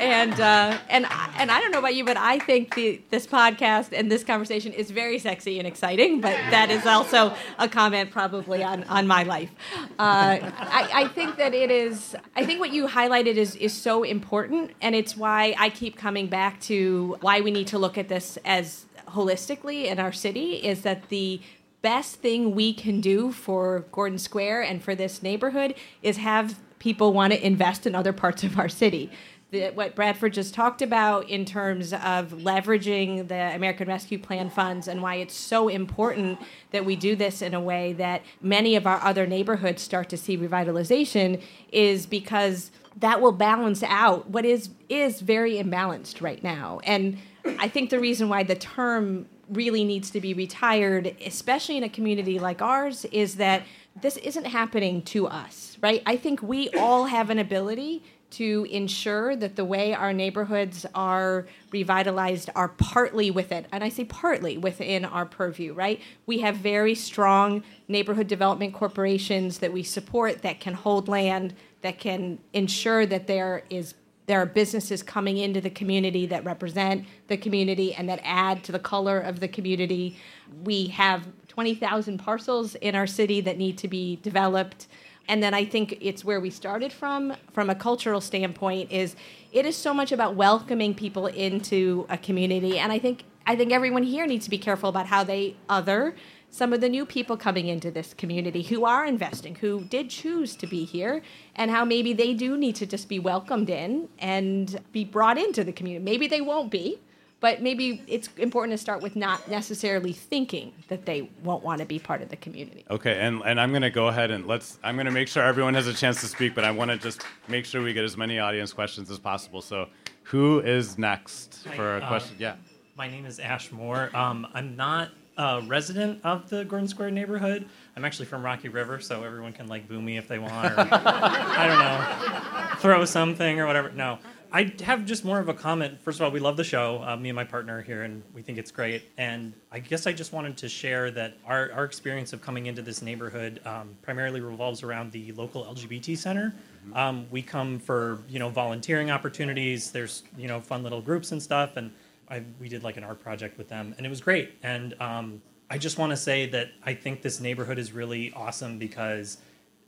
[SPEAKER 8] and uh, and and I don't know about you, but I think the, this podcast and this conversation is very sexy and exciting. But that is also a comment probably on, on my life. Uh, I, I think that it is. I think what you highlighted is is so important, and it's why I keep coming back to why we need to look at this as holistically in our city. Is that the best thing we can do for Gordon Square and for this neighborhood is have people want to invest in other parts of our city the, what Bradford just talked about in terms of leveraging the American Rescue Plan funds and why it's so important that we do this in a way that many of our other neighborhoods start to see revitalization is because that will balance out what is is very imbalanced right now. And I think the reason why the term really needs to be retired, especially in a community like ours, is that this isn't happening to us, right? I think we all have an ability to ensure that the way our neighborhoods are revitalized are partly within, and I say partly within our purview, right? We have very strong neighborhood development corporations that we support that can hold land, that can ensure that there is there are businesses coming into the community that represent the community and that add to the color of the community. We have 20,000 parcels in our city that need to be developed And then I think it's where we started from, from a cultural standpoint, is it is so much about welcoming people into a community. And I think I think everyone here needs to be careful about how they other some of the new people coming into this community who are investing, who did choose to be here, and how maybe they do need to just be welcomed in and be brought into the community. Maybe they won't be, but maybe it's important to start with not necessarily thinking that they won't want to be part of the community.
[SPEAKER 1] Okay, and, and I'm going to go ahead and let's, I'm going to make sure everyone has a chance to speak, but I want to just make sure we get as many audience questions as possible. So, who is next for a question?
[SPEAKER 14] um,
[SPEAKER 1] yeah.
[SPEAKER 14] My name is Ash Moore. Um, I'm not a resident of the Gordon Square neighborhood. I'm actually from Rocky River, so everyone can like boo me if they want, or I don't know, throw something or whatever. No, I have just more of a comment. First of all, we love the show. Uh, me and my partner are here, and we think it's great. And I guess I just wanted to share that our, our experience of coming into this neighborhood um, primarily revolves around the local LGBT center. Um, we come for you know volunteering opportunities. There's you know fun little groups and stuff, and I, we did like an art project with them, and it was great. And um, I just want to say that I think this neighborhood is really awesome because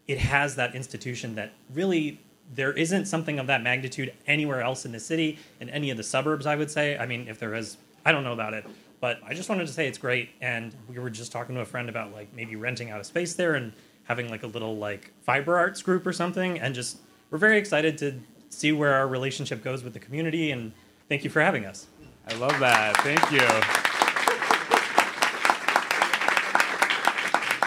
[SPEAKER 14] it has that institution that really there isn't something of that magnitude anywhere else in the city in any of the suburbs. I would say. I mean, if there is, I don't know about it, but I just wanted to say it's great. And we were just talking to a friend about like maybe renting out a space there and having like a little like fiber arts group or something. And just we're very excited to see where our relationship goes with the community. And thank you for having us.
[SPEAKER 1] I love that. Thank you.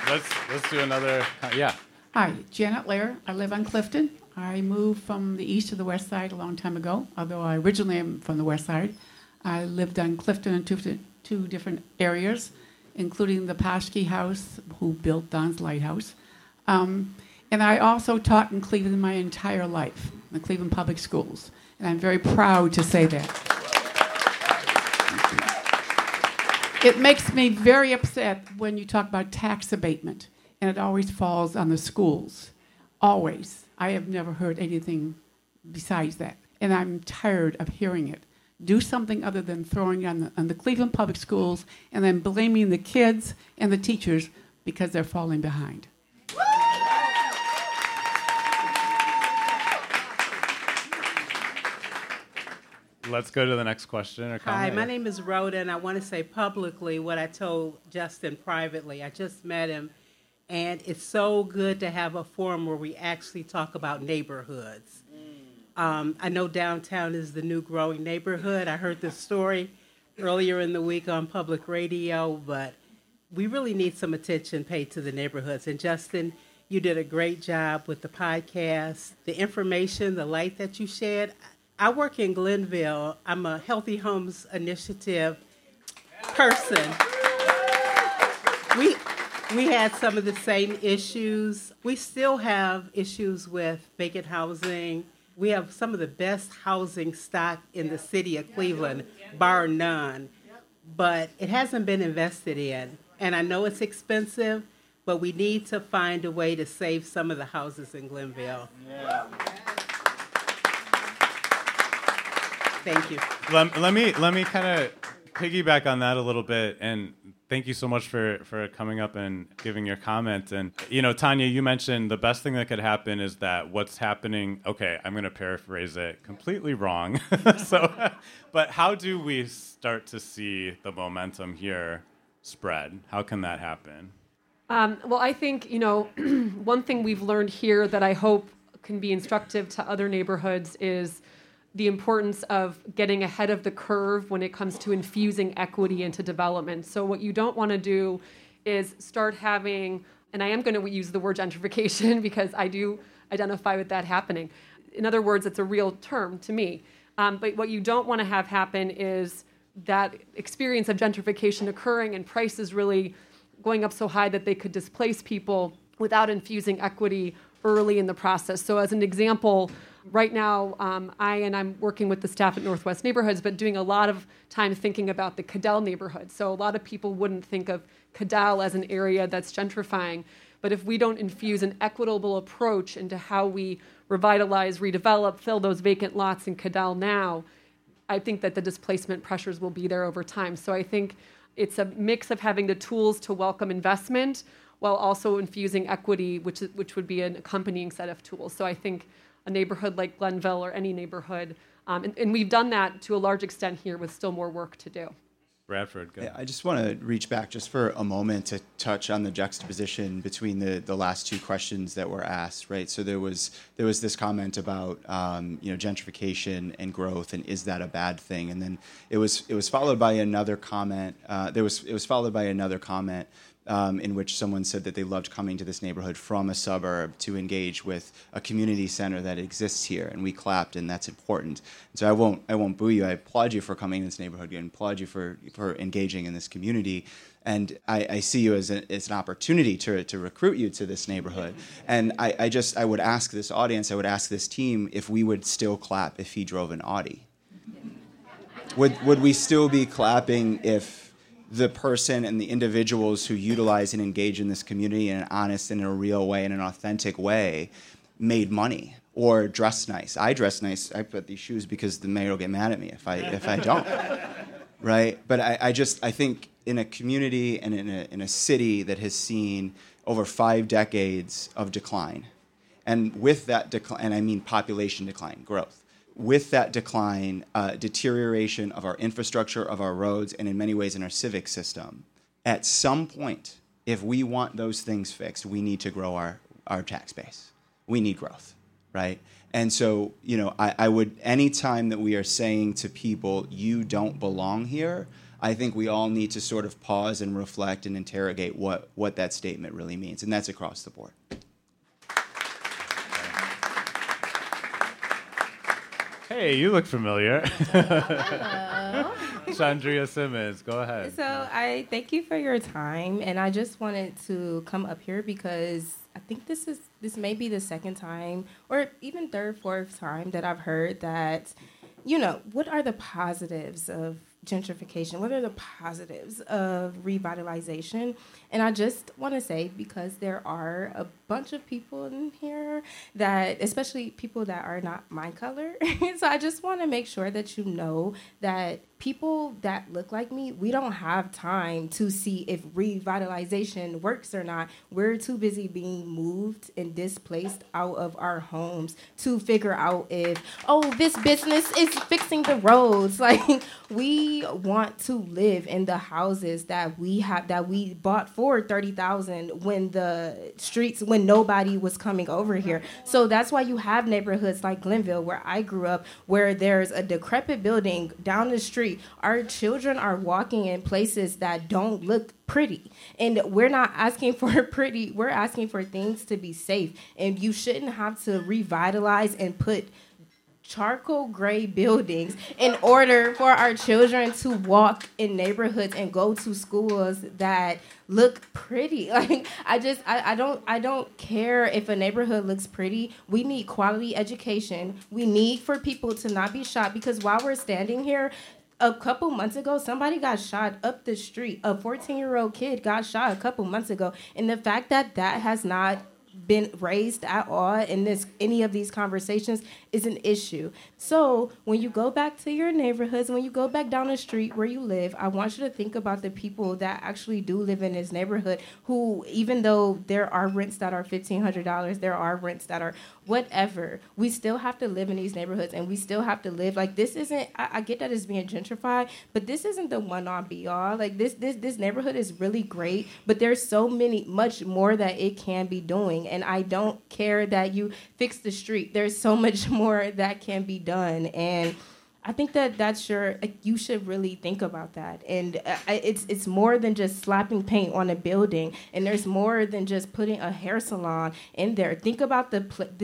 [SPEAKER 1] Let's let's do another. uh, yeah.
[SPEAKER 15] Hi, Janet Lair. I live on Clifton. I moved from the east to the west side a long time ago, although I originally am from the west side. I lived on Clifton in two, two different areas, including the Paschke House, who built Don's Lighthouse. Um, and I also taught in Cleveland my entire life, the Cleveland Public Schools. And I'm very proud to say that. It makes me very upset when you talk about tax abatement, and it always falls on the schools. Always. I have never heard anything besides that, and I'm tired of hearing it. Do something other than throwing on the, on the Cleveland Public Schools and then blaming the kids and the teachers because they're falling behind.
[SPEAKER 1] Let's go to the next question or
[SPEAKER 16] Hi, my name is Rhoda, and I want to say publicly what I told Justin privately. I just met him, and it's so good to have a forum where we actually talk about neighborhoods. Um, I know downtown is the new growing neighborhood. I heard this story earlier in the week on public radio, but we really need some attention paid to the neighborhoods. And Justin, you did a great job with the podcast, the information, the light that you shed. I work in Glenville. I'm a Healthy Homes Initiative person. We we had some of the same issues. We still have issues with vacant housing. We have some of the best housing stock in the city of Cleveland, bar none. But it hasn't been invested in. And I know it's expensive, but we need to find a way to save some of the houses in Glenville. Yeah. Thank you.
[SPEAKER 1] Let, let me let me kind of piggyback on that a little bit and thank you so much for for coming up and giving your comment. And you know Tania you mentioned the best thing that could happen is that what's happening okay I'm going to paraphrase it completely wrong. So but how do we start to see the momentum here spread? How can that happen?
[SPEAKER 6] Um, well, I think, you know, one thing we've learned here that I hope can be instructive to other neighborhoods is the importance of getting ahead of the curve when it comes to infusing equity into development. So, what you don't want to do is start having, and I am going to use the word gentrification because I do identify with that happening. In other words, it's a real term to me. Um, but what you don't want to have happen is that experience of gentrification occurring and prices really going up so high that they could displace people without infusing equity early in the process. So, as an example, right now, um, I and I'm working with the staff at Northwest Neighborhoods, but doing a lot of time thinking about the Cudell neighborhood. So, a lot of people wouldn't think of Cudell as an area that's gentrifying. But if we don't infuse an equitable approach into how we revitalize, redevelop, fill those vacant lots in Cudell now, I think that the displacement pressures will be there over time. So I think it's a mix of having the tools to welcome investment while also infusing equity, which which would be an accompanying set of tools. So I think a neighborhood like Glenville or any neighborhood, um, and, and we've done that to a large extent here with still more work to do.
[SPEAKER 1] Bradford, go.
[SPEAKER 7] Yeah, I just want to reach back just for a moment to touch on the juxtaposition between the, the last two questions that were asked, right? So there was there was this comment about um, you know gentrification and growth, and is that a bad thing? And then it was it was followed by another comment. Uh, there was it was followed by another comment um, in which someone said that they loved coming to this neighborhood from a suburb to engage with a community center that exists here, and we clapped, and that's important. And So I won't I won't boo you. I applaud you for coming to this neighborhood and applaud you for for engaging in this community. And I, I see you as, a, as an opportunity to, to recruit you to this neighborhood. And I, I just I would ask this audience, I would ask this team if we would still clap if he drove an Audi. Would would we still be clapping if the person and the individuals who utilize and engage in this community in an honest and in a real way, in an authentic way, made money or dressed nice. I dress nice. I put these shoes because the mayor will get mad at me if I if I don't. right? But I, I just I think in a community and in a in a city that has seen over five decades of decline, and with that decline, and I mean population decline, growth with that decline, uh, deterioration of our infrastructure, of our roads, and in many ways in our civic system, at some point, if we want those things fixed, we need to grow our, our tax base. We need growth, right? And so, you know, I, I would, anytime that we are saying to people, you don't belong here, I think we all need to sort of pause and reflect and interrogate what, what that statement really means. And that's across the board.
[SPEAKER 1] Hey, you look familiar.
[SPEAKER 3] Hello.
[SPEAKER 1] Chandria Simmons, go ahead.
[SPEAKER 3] So I thank you for your time, and I just wanted to come up here because I think this is this may be the second time, or even third, fourth time that I've heard that, you know, what are the positives of gentrification? What are the positives of revitalization? And I just want to say, because there are a bunch of people in here that, especially people that are not my color, so I just want to make sure that you know that people that look like me, we don't have time to see if revitalization works or not. We're too busy being moved and displaced out of our homes to figure out if, oh, this business is fixing the roads. Like, we want to live in the houses that we have, that we bought for 30,000 when the streets, when nobody was coming over here. So that's why you have neighborhoods like Glenville, where I grew up, where there's a decrepit building down the street our children are walking in places that don't look pretty. And we're not asking for pretty, we're asking for things to be safe. And you shouldn't have to revitalize and put charcoal gray buildings in order for our children to walk in neighborhoods and go to schools that look pretty like i just I, I don't i don't care if a neighborhood looks pretty we need quality education we need for people to not be shot because while we're standing here a couple months ago, somebody got shot up the street. A 14 year old kid got shot a couple months ago. And the fact that that has not been raised at all in this any of these conversations is an issue. So when you go back to your neighborhoods, when you go back down the street where you live, I want you to think about the people that actually do live in this neighborhood who, even though there are rents that are fifteen hundred dollars, there are rents that are whatever. We still have to live in these neighborhoods and we still have to live like this isn't I, I get that it's being gentrified, but this isn't the one on be all. Like this this this neighborhood is really great, but there's so many much more that it can be doing. And I don't care that you fix the street. There's so much more that can be done. And I think that that's your like, you should really think about that. And uh, it's it's more than just slapping paint on a building, and there's more than just putting a hair salon in there. Think about the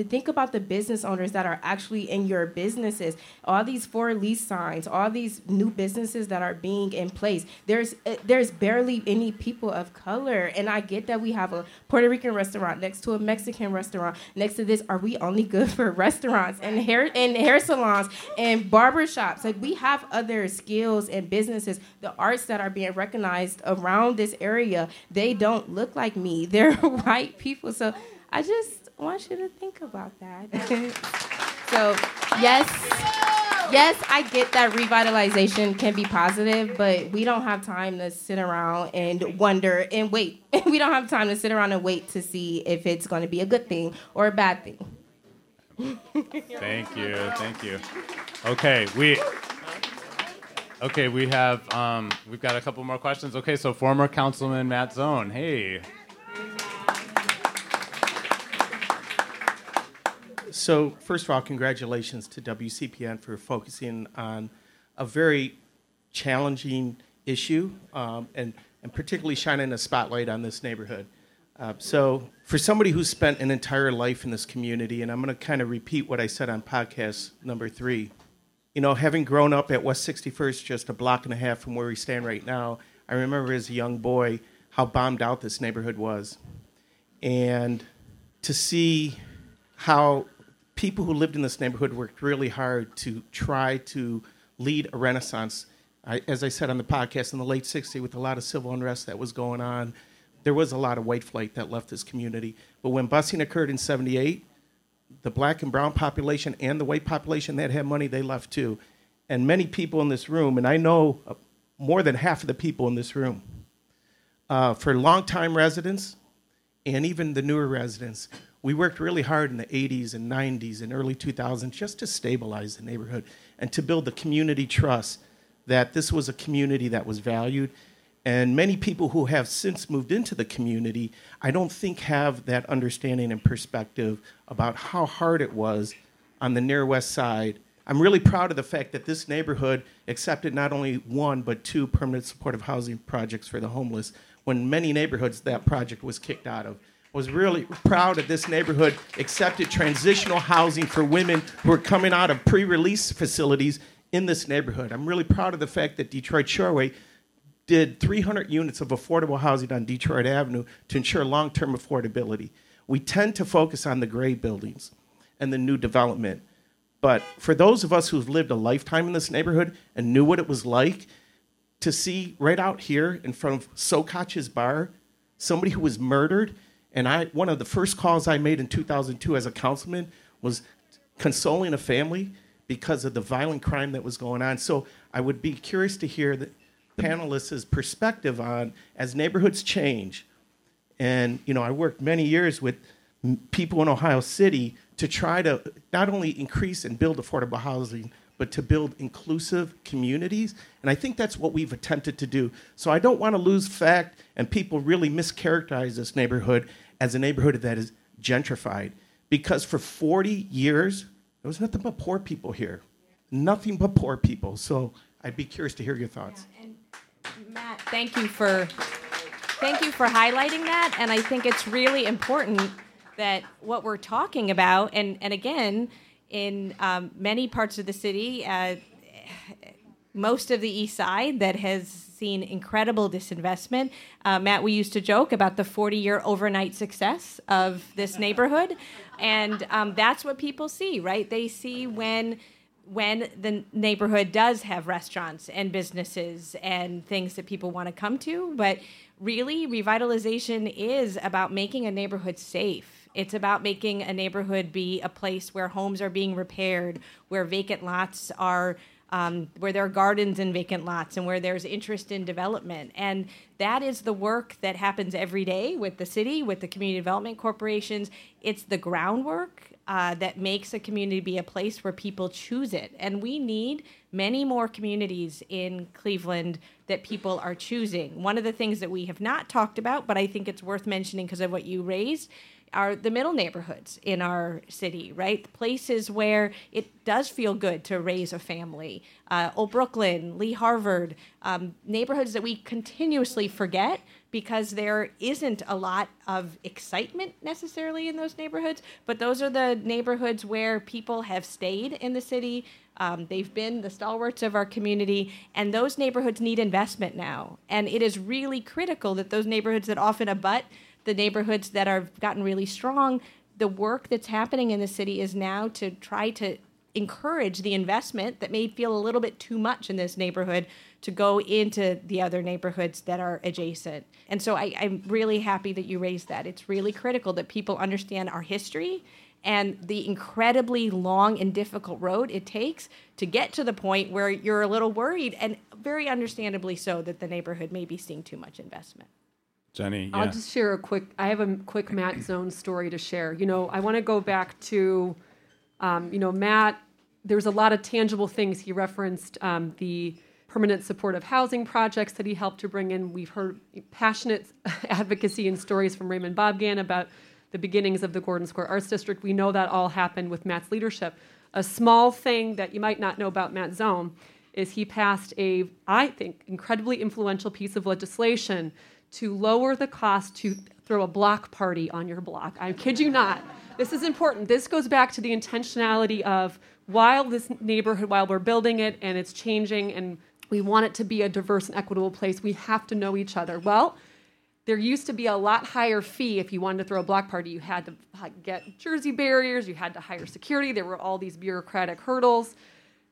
[SPEAKER 3] think about the business owners that are actually in your businesses. All these for lease signs, all these new businesses that are being in place. There's uh, there's barely any people of color, and I get that we have a Puerto Rican restaurant next to a Mexican restaurant next to this. Are we only good for restaurants and hair and hair salons and barbers? Barbershops. Like we have other skills and businesses. The arts that are being recognized around this area, they don't look like me. They're white people. So I just want you to think about that. so yes, yes, I get that revitalization can be positive, but we don't have time to sit around and wonder and wait. we don't have time to sit around and wait to see if it's going to be a good thing or a bad thing.
[SPEAKER 1] Thank you, thank you. Okay, we. Okay, we have um, we've got a couple more questions. Okay, so former Councilman Matt Zone, hey.
[SPEAKER 17] So, first of all, congratulations to WCPN for focusing on a very challenging issue um, and, and particularly shining a spotlight on this neighborhood. Uh, so, for somebody who's spent an entire life in this community, and I'm going to kind of repeat what I said on podcast number three, you know, having grown up at West 61st, just a block and a half from where we stand right now, I remember as a young boy how bombed out this neighborhood was. And to see how people who lived in this neighborhood worked really hard to try to lead a renaissance. I, as I said on the podcast, in the late 60s, with a lot of civil unrest that was going on, there was a lot of white flight that left this community. But when busing occurred in 78, the black and brown population and the white population that had money, they left too. And many people in this room, and I know uh, more than half of the people in this room, uh, for longtime residents and even the newer residents, we worked really hard in the 80s and 90s and early 2000s just to stabilize the neighborhood and to build the community trust that this was a community that was valued. And many people who have since moved into the community, I don't think have that understanding and perspective about how hard it was on the near west side. I'm really proud of the fact that this neighborhood accepted not only one, but two permanent supportive housing projects for the homeless, when many neighborhoods that project was kicked out of I was really proud that this neighborhood accepted transitional housing for women who are coming out of pre-release facilities in this neighborhood. I'm really proud of the fact that Detroit Shoreway did 300 units of affordable housing on Detroit Avenue to ensure long-term affordability. We tend to focus on the gray buildings and the new development. But for those of us who've lived a lifetime in this neighborhood and knew what it was like to see right out here in front of Sokach's bar somebody who was murdered and I, one of the first calls I made in 2002 as a councilman was consoling a family because of the violent crime that was going on. So I would be curious to hear the panelists' perspective on as neighborhoods change. And you know, I worked many years with people in Ohio City to try to not only increase and build affordable housing, but to build inclusive communities. And I think that's what we've attempted to do. So I don't want to lose fact and people really mischaracterize this neighborhood as a neighborhood that is gentrified. Because for 40 years, there was nothing but poor people here. Nothing but poor people. So I'd be curious to hear your thoughts.
[SPEAKER 8] Yeah, Matt, thank you for thank you for highlighting that. And I think it's really important that what we're talking about, and, and again, in um, many parts of the city, uh, most of the east side that has seen incredible disinvestment. Uh, Matt, we used to joke about the 40 year overnight success of this neighborhood. And um, that's what people see, right? They see when when the neighborhood does have restaurants and businesses and things that people want to come to. But really, revitalization is about making a neighborhood safe. It's about making a neighborhood be a place where homes are being repaired, where vacant lots are um, where there are gardens and vacant lots and where there's interest in development. And that is the work that happens every day with the city, with the community development corporations. It's the groundwork uh, that makes a community be a place where people choose it. And we need many more communities in Cleveland that people are choosing. One of the things that we have not talked about, but I think it's worth mentioning because of what you raised, are the middle neighborhoods in our city, right? Places where it does feel good to raise a family. Uh, Old Brooklyn, Lee Harvard, um, neighborhoods that we continuously forget because there isn't a lot of excitement necessarily in those neighborhoods. But those are the neighborhoods where people have stayed in the city. Um, they've been the stalwarts of our community, and those neighborhoods need investment now. And it is really critical that those neighborhoods that often abut the neighborhoods that are gotten really strong, the work that's happening in the city is now to try to encourage the investment that may feel a little bit too much in this neighborhood to go into the other neighborhoods that are adjacent. And so I, am really happy that you raised that. It's really critical that people understand our history and the incredibly long and difficult road it takes to get to the point where you're a little worried, and very understandably so, that the neighborhood may be seeing too much investment.
[SPEAKER 1] Jenny,
[SPEAKER 6] I'll just share a quick. I have a quick Matt Zone story to share. You know, I want to go back to, um, you know, Matt. There's a lot of tangible things he referenced. Um, the permanent supportive housing projects that he helped to bring in. We've heard passionate advocacy and stories from Raymond Bobgan about the beginnings of the Gordon Square Arts District. We know that all happened with Matt's leadership. A small thing that you might not know about Matt Zone is he passed a, I think, incredibly influential piece of legislation to lower the cost to throw a block party on your block. I kid you not. This is important. This goes back to the intentionality of while this neighborhood, while we're building it and it's changing and we want it to be a diverse and equitable place, we have to know each other. Well, there used to be a lot higher fee if you wanted to throw a block party. You had to get jersey barriers, you had to hire security, there were all these bureaucratic hurdles.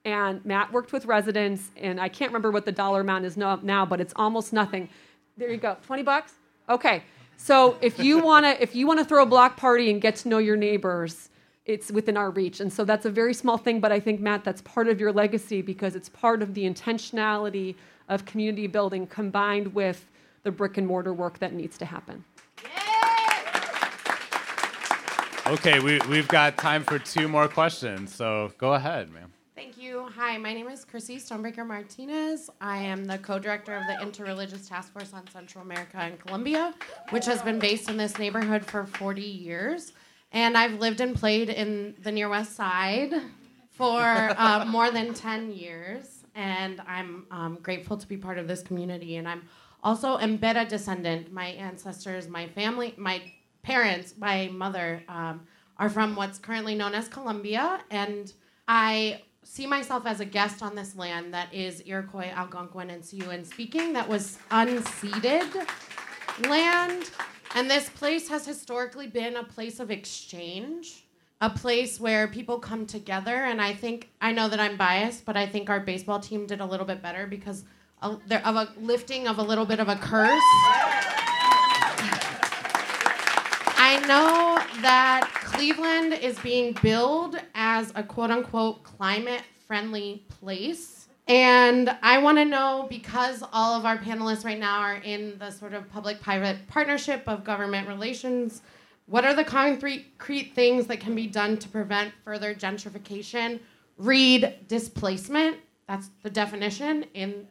[SPEAKER 6] And Matt worked with residents, and I can't remember what the dollar amount is now, but it's almost nothing. There you go, 20 bucks? Okay. So if you want to if you want to throw a block party and get to know your neighbors, it's within our reach. And so that's a very small thing, but I think Matt that's part of your legacy because it's part of the intentionality of community building combined with the brick and mortar work that needs to happen.
[SPEAKER 1] Okay, we, we've got time for two more questions, so go ahead, ma'am.
[SPEAKER 18] Thank you. Hi, my name is Chrissy Stonebraker Martinez. I am the co director of the Interreligious Task Force on Central America and Colombia, which has been based in this neighborhood for 40 years. And I've lived and played in the Near West Side for uh, more than 10 years. And I'm um, grateful to be part of this community. And I'm also Embera descendant. My ancestors, my family, my parents, my mother um, are from what's currently known as Colombia. And I see myself as a guest on this land that is Iroquois, Algonquin, and Siouan speaking, that was unceded land. And this place has historically been a place of exchange, a place where people come together. And I think, I know that I'm biased, but I think our baseball team did a little bit better because of a lifting of a little bit of a curse. Know that Cleveland is being billed as a quote unquote climate friendly place. And I want to know because all of our panelists right now are in the sort of public private partnership of government relations, what are the concrete things that can be done to prevent further gentrification? Read displacement, that's the definition in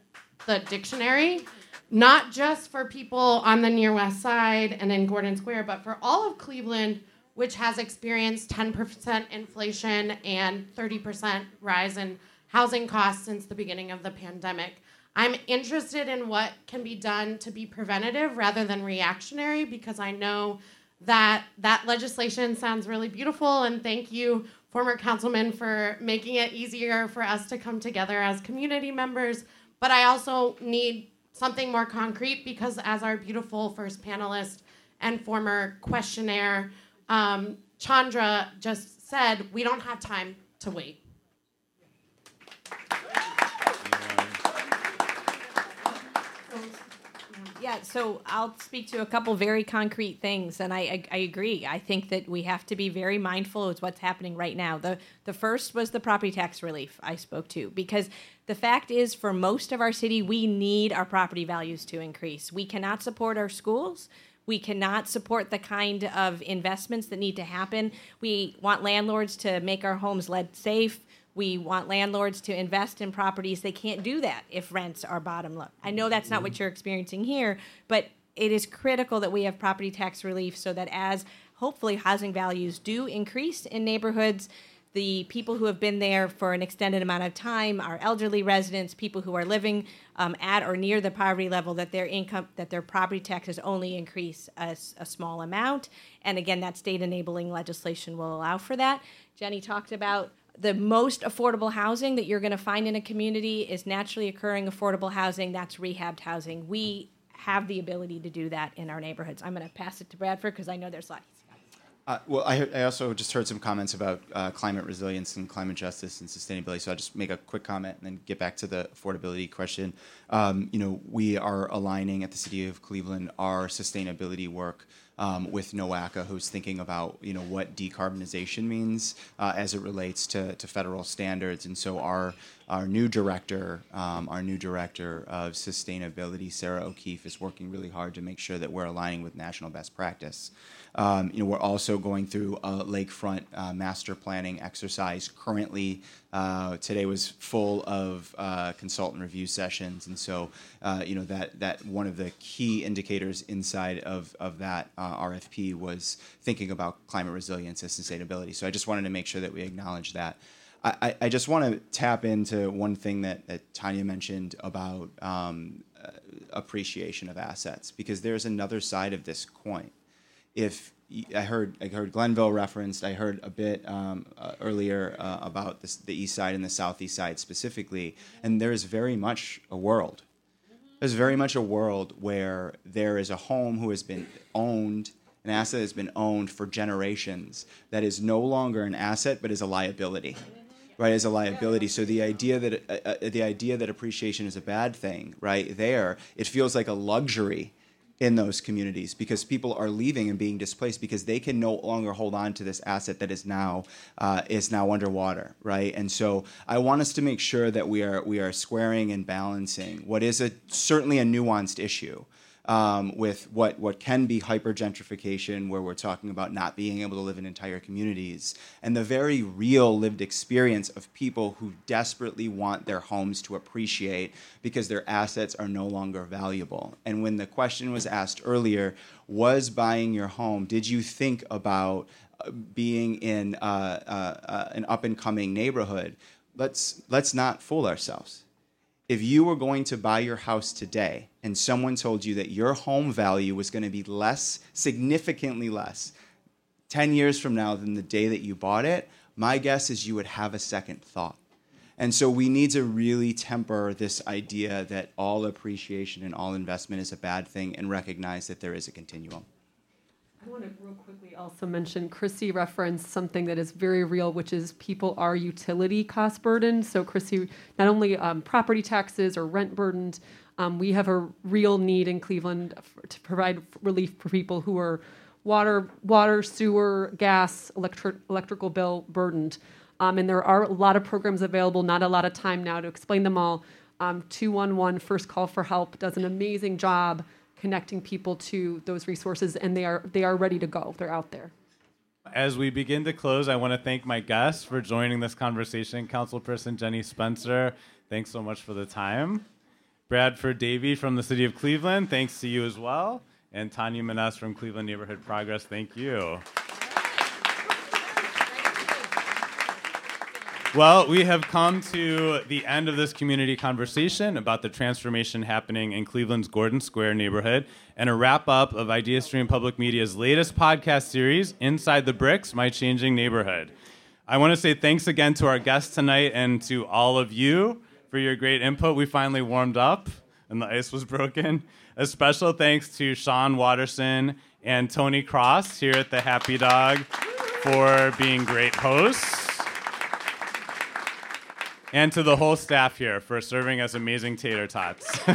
[SPEAKER 18] the dictionary not just for people on the near west side and in Gordon Square, but for all of Cleveland, which has experienced 10% inflation and 30% rise in housing costs since the beginning of the pandemic. I'm interested in what can be done to be preventative rather than reactionary because I know that that legislation sounds really beautiful and thank you former councilman for making it easier for us to come together as community members but I also need something more concrete because, as our beautiful first panelist and former questionnaire, um, Chandria just said, we don't have time to wait.
[SPEAKER 8] Yeah, so I'll speak to a couple very concrete things, and I, I, I, agree. I think that we have to be very mindful of what's happening right now. The the first was the property tax relief I spoke to, because the fact is, for most of our city, we need our property values to increase. We cannot support our schools. We cannot support the kind of investments that need to happen. We want landlords to make our homes lead safe we want landlords to invest in properties. They can't do that if rents are bottom low. I know that's not what you're experiencing here, but it is critical that we have property tax relief so that as hopefully housing values do increase in neighborhoods, the people who have been there for an extended amount of time, our elderly residents, people who are living um, at or near the poverty level, that their income, that their property taxes only increase a, a small amount. And again, that state enabling legislation will allow for that. Jenny talked about the most affordable housing that you're going to find in a community is naturally occurring affordable housing. That's rehabbed housing. We have the ability to do that in our neighborhoods. I'm going to pass it to Bradford because I know there's lots.
[SPEAKER 7] Uh, well, I, I, also just heard some comments about uh, climate resilience and climate justice and sustainability. So I'll just make a quick comment and then get back to the affordability question. Um, you know, we are aligning at the City of Cleveland our sustainability work um, with NOACA, who's thinking about you know what decarbonization means uh, as it relates to, to federal standards. And so our our new director, um, our new director of sustainability, Sarah O'Keefe, is working really hard to make sure that we're aligning with national best practice. Um, you know, we're also going through a lakefront uh, master planning exercise currently. Uh, today was full of uh, consultant review sessions, and so uh, you know that that one of the key indicators inside of of that uh, RFP was thinking about climate resilience and sustainability. So I just wanted to make sure that we acknowledge that. I, I just want to tap into one thing that, that Tania mentioned about um, uh, appreciation of assets, because there's another side of this coin if I heard I heard Glenville referenced. I heard a bit um, uh, earlier uh, about this, the east side and the southeast side specifically, and there is very much a world. There's very much a world where there is a home who has been owned, an asset has been owned for generations that is no longer an asset but is a liability, right? As a liability. So the idea that uh, uh, the idea that appreciation is a bad thing, right? There, it feels like a luxury in those communities because people are leaving and being displaced because they can no longer hold on to this asset that is now uh, is now underwater, right? And so I want us to make sure that we are we are squaring and balancing what is a certainly a nuanced issue um, with what, what can be hyper gentrification, where we're talking about not being able to live in entire communities, and the very real lived experience of people who desperately want their homes to appreciate because their assets are no longer valuable. And when the question was asked earlier, was buying your home, did you think about uh, being in uh, uh, uh, an up and coming neighborhood? Let's, let's not fool ourselves if you were going to buy your house today and someone told you that your home value was going to be less, significantly less, 10 years from now than the day that you bought it, my guess is you would have a second thought. And so we need to really temper this idea that all appreciation and all investment is a bad thing and recognize that there is a continuum.
[SPEAKER 6] I want to real quickly also mention Chrissy referenced something that is very real, which is people are utility cost burdened. So, Chrissy, not only um, property taxes or rent burdened, um, we have a real need in Cleveland to provide relief for people who are water, water, sewer, gas, electric, electrical bill burdened. Um, and there are a lot of programs available. Not a lot of time now to explain them all. Um, 211 First Call for Help does an amazing job connecting people to those resources, and they are they are ready to go. They're out there.
[SPEAKER 1] As we begin to close, I want to thank my guests for joining this conversation. Councilperson Jenny Spencer, thanks so much for the time. Bradford Davy from the City of Cleveland, thanks to you as well. And Tania Menesse from Cleveland Neighborhood Progress, thank you. Well, we have come to the end of this community conversation about the transformation happening in Cleveland's Gordon Square neighborhood and a wrap up of IdeaStream Public Media's latest podcast series, Inside the Bricks My Changing Neighborhood. I want to say thanks again to our guests tonight and to all of you for your great input. We finally warmed up and the ice was broken. A special thanks to Sean Watterson and Tony Cross here at the Happy Dog for being great hosts and to the whole staff here for serving us amazing tater tots.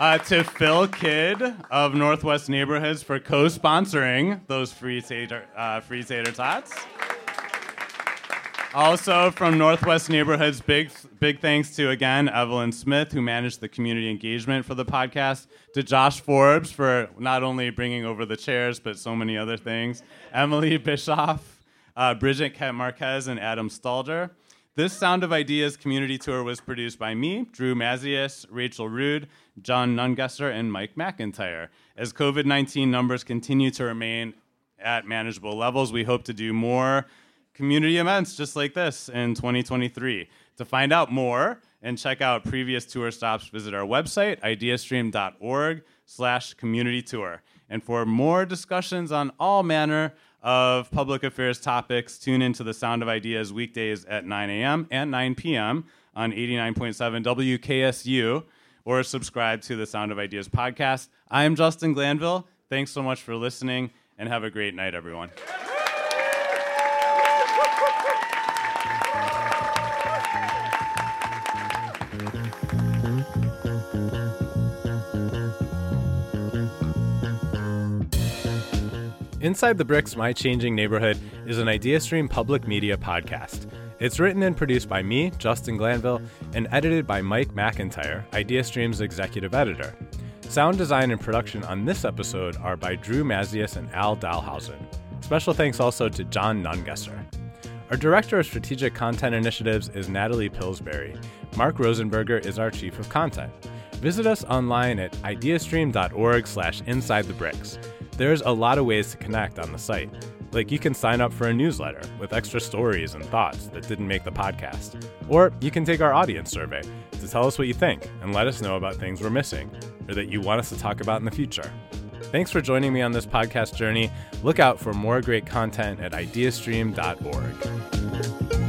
[SPEAKER 1] uh, to Phil Kidd of Northwest Neighborhoods for co-sponsoring those free tater, uh, free tater tots. Also from Northwest Neighborhoods, big big thanks to again Evelyn Smith who managed the community engagement for the podcast. To Josh Forbes for not only bringing over the chairs but so many other things. Emily Bischoff uh, Bridget Marquez and Adam Stalder. This Sound of Ideas community tour was produced by me, Drew Maziasz, Rachel Rude, John Nungesser, and Mike McIntyre. As COVID 19 numbers continue to remain at manageable levels, we hope to do more community events just like this in 2023. To find out more and check out previous tour stops, visit our website, ideastream.org slash community tour. And for more discussions on all manner of public affairs topics. Tune into the Sound of Ideas weekdays at 9 a.m. and 9 p.m. on 89.7 WKSU or subscribe to the Sound of Ideas podcast. I am Justin Glanville. Thanks so much for listening and have a great night, everyone. Inside the Bricks My Changing Neighborhood is an IdeaStream public media podcast. It's written and produced by me, Justin Glanville, and edited by Mike McIntyre, IdeaStream's executive editor. Sound design and production on this episode are by Drew Maziasz and Al Dahlhausen. Special thanks also to John Nungesser. Our Director of Strategic Content Initiatives is Natalie Pillsbury. Mark Rosenberger is our Chief of Content. Visit us online at ideastream.org slash inside the bricks. There's a lot of ways to connect on the site. Like you can sign up for a newsletter with extra stories and thoughts that didn't make the podcast. Or you can take our audience survey to tell us what you think and let us know about things we're missing or that you want us to talk about in the future. Thanks for joining me on this podcast journey. Look out for more great content at ideastream.org.